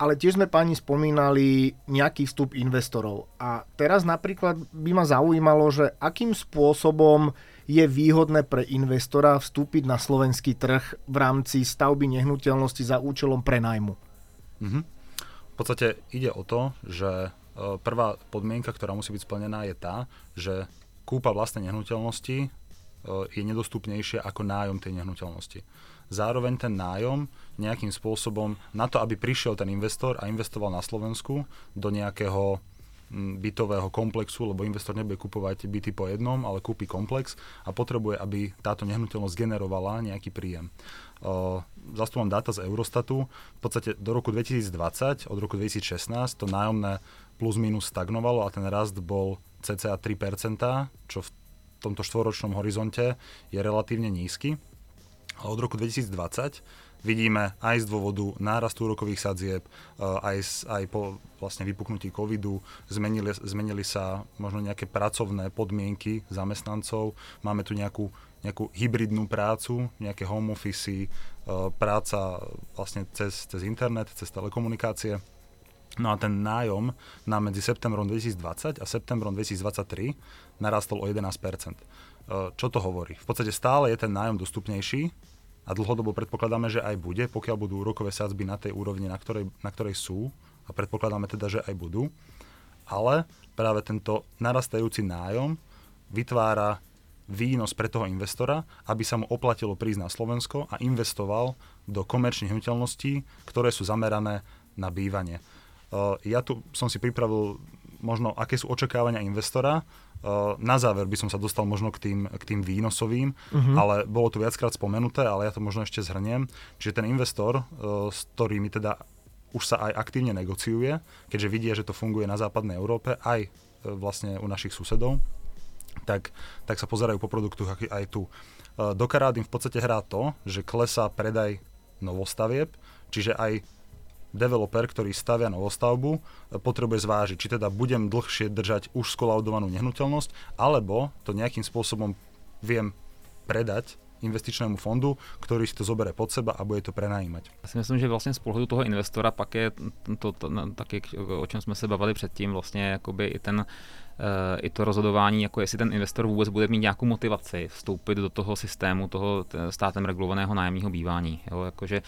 ale tiež sme pani spomínali nejaký vstup investorov. A teraz napríklad by ma zaujímalo, že akým spôsobom je výhodné pre investora vstúpiť na slovenský trh v rámci stavby nehnuteľnosti za účelom prenajmu. Mm-hmm. V podstate ide o to, že e, prvá podmienka, ktorá musí byť splnená, je tá, že kúpa vlastnej nehnuteľnosti e, je nedostupnejšia ako nájom tej nehnuteľnosti zároveň ten nájom nejakým spôsobom na to, aby prišiel ten investor a investoval na Slovensku do nejakého mm, bytového komplexu, lebo investor nebude kupovať byty po jednom, ale kúpi komplex a potrebuje, aby táto nehnuteľnosť generovala nejaký príjem. Zastúvam dáta z Eurostatu. V podstate do roku 2020, od roku 2016 to nájomné plus minus stagnovalo a ten rast bol cca 3%, čo v tomto štvoročnom horizonte je relatívne nízky od roku 2020 vidíme aj z dôvodu nárastu úrokových sadzieb, eh, aj, aj po vlastne vypuknutí covidu zmenili, zmenili sa možno nejaké pracovné podmienky zamestnancov. Máme tu nejakú, nejakú hybridnú prácu, nejaké home office, eh, práca vlastne cez, cez internet, cez telekomunikácie. No a ten nájom na medzi septembrom 2020 a septembrom 2023 narastol o 11%. Eh, čo to hovorí? V podstate stále je ten nájom dostupnejší, a dlhodobo predpokladáme, že aj bude, pokiaľ budú úrokové sadzby na tej úrovni, na ktorej, na ktorej sú a predpokladáme teda, že aj budú. Ale práve tento narastajúci nájom vytvára výnos pre toho investora, aby sa mu oplatilo prísť na Slovensko a investoval do komerčných hnutelností, ktoré sú zamerané na bývanie. Ja tu som si pripravil možno, aké sú očakávania investora Eh, na záver by som sa dostal možno k tým, k tým výnosovým, uh-huh. ale bolo to viackrát spomenuté, ale ja to možno ešte zhrniem. Čiže ten investor, eh, s ktorými teda už sa aj aktívne negociuje, keďže vidia, že to funguje na západnej Európe, aj eh, vlastne u našich susedov, tak, tak sa pozerajú po produktoch aj tu. Do karát im v podstate hrá to, že klesá predaj novostavieb, čiže aj developer, ktorý stavia novostavbu, potrebuje zvážiť, či teda budem dlhšie držať už skolaudovanú nehnuteľnosť, alebo to nejakým spôsobom viem predať investičnému fondu, ktorý si to zobere pod seba a bude to prenajímať. Já si myslím, že vlastně z pohledu toho investora pak je to, to, to taky, o čem jsme se bavili předtím, vlastně jakoby i ten i to rozhodování, jako jestli ten investor vůbec bude mít nějakou motivaci vstoupit do toho systému toho státem regulovaného nájemního bývání. Jo, jakože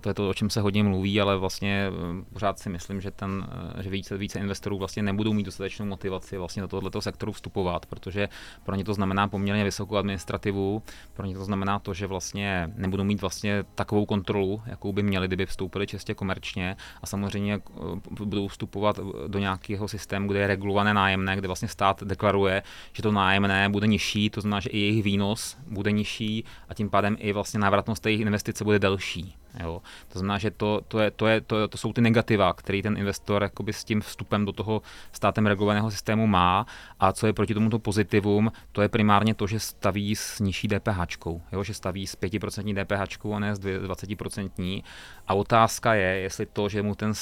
to je to, o čem se hodně mluví, ale vlastně pořád si myslím, že, ten, že více, více investorů vlastně nebudou mít dostatečnou motivaci vlastně do tohoto sektoru vstupovat, protože pro ně to znamená poměrně vysokou administrativu, pro ně to znamená to, že vlastně nebudou mít vlastně takovou kontrolu, jakou by měli, kdyby vstoupili čistě komerčně a samozřejmě eh, budou vstupovat do nějakého systému, kde je regulované nájemné, kde vlastně stát deklaruje, že to nájemné bude nižší, to znamená, že i jejich výnos bude nižší a tím pádem i vlastně návratnost jejich investice bude delší. Jo. To znamená, že to, to, je, to, je, to, to jsou ty negativa, který ten investor jakoby s tím vstupem do toho státem regulovaného systému má a co je proti tomuto pozitivum, to je primárně to, že staví s nižší DPH, jo, že staví s 5% DPH a ne s 20% a otázka je, jestli to, že mu ten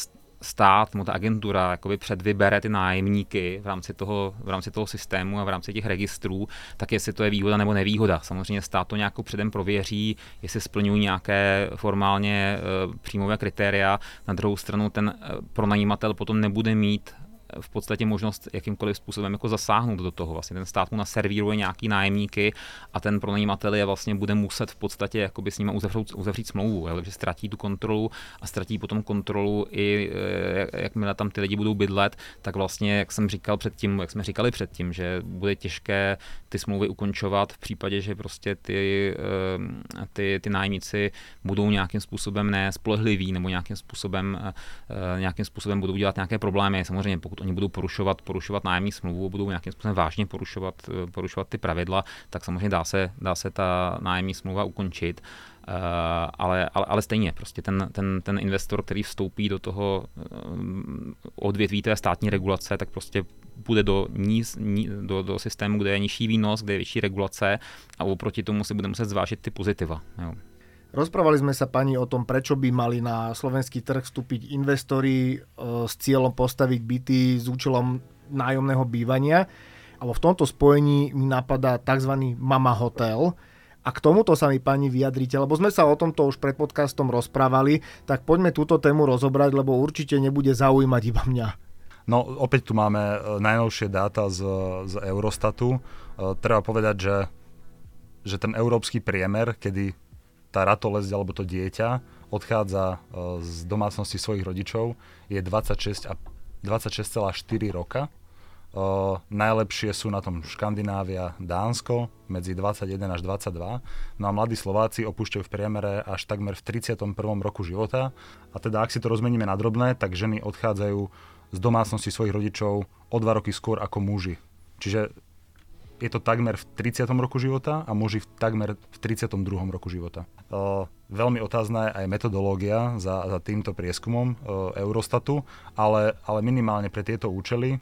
stát, mu ta agentura jakoby předvybere ty nájemníky v rámci, toho, v rámci toho systému a v rámci těch registrů, tak jestli to je výhoda nebo nevýhoda. Samozřejmě stát to nějakou předem prověří, jestli splňují nějaké formálně e, příjmové kritéria. Na druhou stranu ten e, pronajímatel potom nebude mít v podstatě možnost jakýmkoliv způsobem jako zasáhnout do toho. Vlastně ten stát mu naservíruje nějaký nájemníky a ten pronajímatel je vlastně bude muset v podstatě jakoby s nimi uzavřít, uzavřít smlouvu, takže ztratí tu kontrolu a ztratí potom kontrolu i eh, jakmile tam ty lidi budou bydlet, tak vlastně, jak jsem říkal předtím, jak jsme říkali předtím, že bude těžké ty smlouvy ukončovat v případě, že prostě ty, eh, ty, ty nájemníci budou nějakým způsobem nespolehliví nebo nějakým způsobem, eh, nějakým způsobem budou dělat nějaké problémy. Samozřejmě, pokud oni budou porušovat, porušovat nájemní smlouvu, budou nějakým způsobem vážně porušovat, eh, porušovat ty pravidla, tak samozřejmě dá se, dá se ta nájemní smlouva ukončit. Uh, ale, ale, ale stejně, prostě ten, ten, ten investor, který vstoupí do toho um, odvětví té státní regulace, tak prostě bude do, níz, ní, do, do systému, kde je nižší výnos, kde je větší regulace a oproti tomu si bude muset zvážit ty pozitiva. Jo. Rozprávali sme sa pani o tom, prečo by mali na slovenský trh vstúpiť investori e, s cieľom postaviť byty s účelom nájomného bývania. A v tomto spojení mi napadá tzv. mama hotel. A k tomuto sa mi pani vyjadrite, lebo sme sa o tomto už pred podcastom rozprávali, tak poďme túto tému rozobrať, lebo určite nebude zaujímať iba mňa. No opäť tu máme e, najnovšie dáta z, z Eurostatu. E, treba povedať, že, že ten európsky priemer, kedy tá ratolesť alebo to dieťa odchádza e, z domácnosti svojich rodičov, je 26 a 26,4 roka. Uh, najlepšie sú na tom Škandinávia, Dánsko medzi 21 až 22. No a mladí Slováci opúšťajú v priemere až takmer v 31. roku života. A teda ak si to rozmeníme na drobné, tak ženy odchádzajú z domácnosti svojich rodičov o dva roky skôr ako muži. Čiže je to takmer v 30. roku života a muži v takmer v 32. roku života. Veľmi otázna je aj metodológia za, za týmto prieskumom Eurostatu, ale, ale minimálne pre tieto účely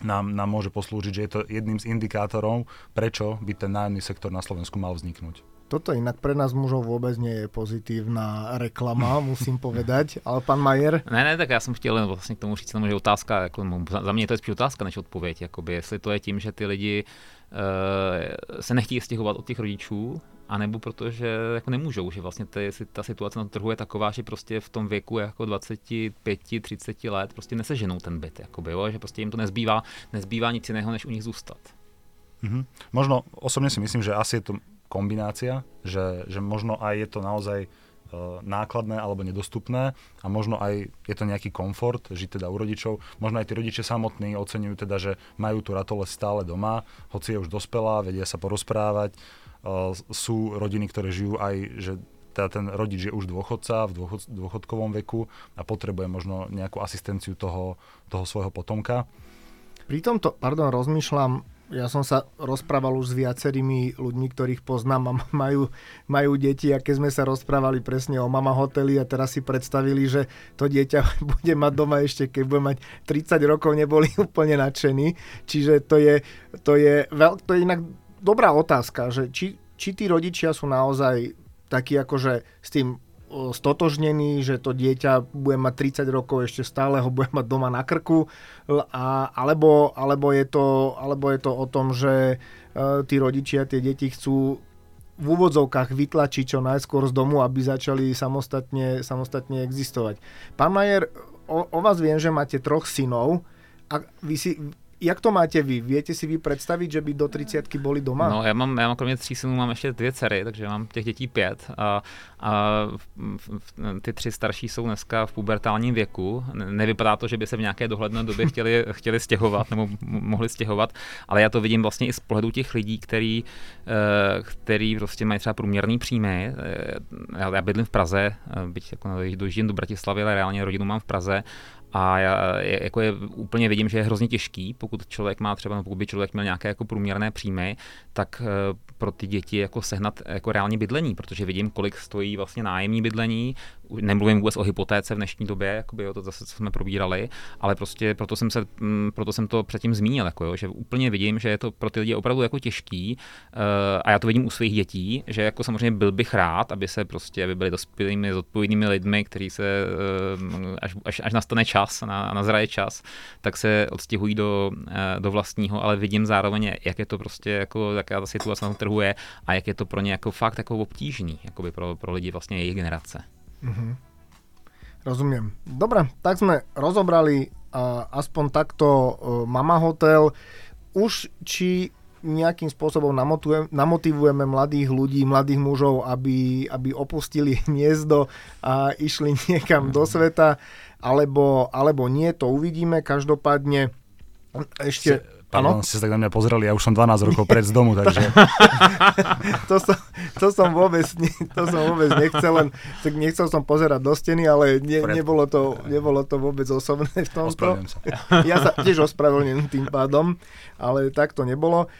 nám, nám môže poslúžiť, že je to jedným z indikátorov, prečo by ten nájomný sektor na Slovensku mal vzniknúť. Toto inak pre nás mužov vôbec nie je pozitívna reklama, [laughs] musím povedať. Ale pán Majer? Ne, ne, tak já jsem chtěl vlastně k tomu říct, že otázka, jako, za mě to je spíš otázka než odpověď, jakoby, jestli to je tím, že ty lidi uh, se nechtějí stěhovat od těch rodičů, anebo protože jako nemůžou, že vlastně ty, ta situace na trhu je taková, že prostě v tom věku jako 25, 30 let prostě neseženou ten byt, jakoby, jo, že prostě jim to nezbývá, nezbývá nic jiného, než u nich zůstat. Mm-hmm. Možno osobne si myslím, že asi je to kombinácia, že, že možno aj je to naozaj uh, nákladné alebo nedostupné a možno aj je to nejaký komfort, žiť teda u rodičov. Možno aj tí rodičia samotní oceňujú teda, že majú tú ratole stále doma, hoci je už dospelá, vedia sa porozprávať. Uh, sú rodiny, ktoré žijú aj, že teda ten rodič je už dôchodca v dôchod, dôchodkovom veku a potrebuje možno nejakú asistenciu toho, toho svojho potomka. Pri tomto, pardon, rozmýšľam, ja som sa rozprával už s viacerými ľuďmi, ktorých poznám a [laughs] majú, majú deti a keď sme sa rozprávali presne o mama hoteli a teraz si predstavili, že to dieťa [laughs] bude mať doma ešte, keď bude mať 30 rokov, neboli [laughs] úplne nadšení. Čiže to je, to je, veľ, to je inak dobrá otázka, že či, či tí rodičia sú naozaj takí akože s tým stotožnený, že to dieťa bude mať 30 rokov, ešte stále ho bude mať doma na krku, a, alebo, alebo, je to, alebo je to o tom, že uh, tí rodičia tie deti chcú v úvodzovkách vytlačiť čo najskôr z domu, aby začali samostatne, samostatne existovať. Pán Majer, o, o vás viem, že máte troch synov a vy si jak to máte vy? Viete si vy představit, že by do 30 boli doma? No, já mám, já mám kromě tří synů mám ještě dvě dcery, takže mám těch dětí pět a, a ty tři starší jsou dneska v pubertálním věku. Nevypadá to, že by se v nějaké dohledné době chtěli, [laughs] chtěli stěhovat nebo mohli stěhovat, ale já to vidím vlastně i z pohledu těch lidí, který, eh, který prostě mají třeba průměrný příjmy. Eh, já, já bydlím v Praze, eh, byť jako dojíždím do Bratislavy, ale reálně rodinu mám v Praze a já jako je, úplně vidím, že je hrozně těžký, pokud člověk má třeba, pokud by člověk měl nějaké jako průměrné příjmy, tak eh, pro ty děti jako sehnat jako reálně bydlení, protože vidím, kolik stojí vlastně nájemní bydlení, nemluvím vůbec o hypotéce v dnešní době, jakoby, jo, to zase, co jsme probírali, ale prostě proto jsem, se, mm, proto jsem to předtím zmínil, jako, jo, že úplně vidím, že je to pro ty lidi opravdu jako těžký uh, a já to vidím u svých dětí, že jako samozřejmě byl bych rád, aby se prostě, aby byli dospělými, zodpovědnými lidmi, kteří se, uh, až, až, až nastane čas, na, nazraje čas, tak se odstěhují do, uh, do vlastního, ale vidím zároveň, jak je to prostě, jako, jaká ta situace na trhu je a jak je to pro ně jako fakt jako obtížný, jakoby pro, pro lidi vlastně jejich generace. Mm-hmm. Rozumiem. Dobre, tak sme rozobrali uh, aspoň takto uh, Mama Hotel. Už či nejakým spôsobom namotivujeme mladých ľudí, mladých mužov, aby, aby opustili [laughs] hniezdo a išli niekam do sveta, alebo, alebo nie, to uvidíme. Každopádne ešte... Pardon, ste sa tak na mňa pozreli, ja už som 12 rokov pred z domu, takže... [laughs] to, som, to, som vôbec, to som vôbec nechcel, len nechcel som pozerať do steny, ale ne, nebolo, to, nebolo to vôbec osobné v tomto. sa. [laughs] Ja sa tiež ospravedlňujem tým pádom, ale tak to nebolo.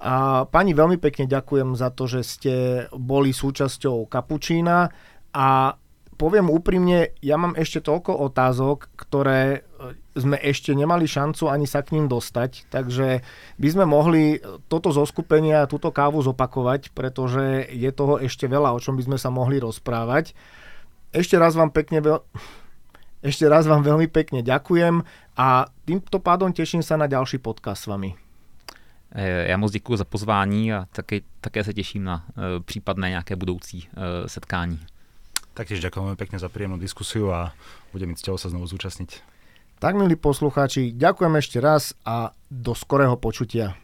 A pani, veľmi pekne ďakujem za to, že ste boli súčasťou Kapučína a poviem úprimne, ja mám ešte toľko otázok, ktoré e, sme ešte nemali šancu ani sa k ním dostať, takže by sme mohli toto zoskupenie a túto kávu zopakovať, pretože je toho ešte veľa, o čom by sme sa mohli rozprávať. Ešte raz vám pekne veľ... [laughs] ešte raz vám veľmi pekne ďakujem a týmto pádom teším sa na ďalší podcast s vami. E, já moc děkuji za pozvání a také, také se těším na případné nějaké budoucí setkání. Taktiež ďakujem pekne za príjemnú diskusiu a budem mať sa znovu zúčastniť. Tak, milí poslucháči, ďakujem ešte raz a do skorého počutia.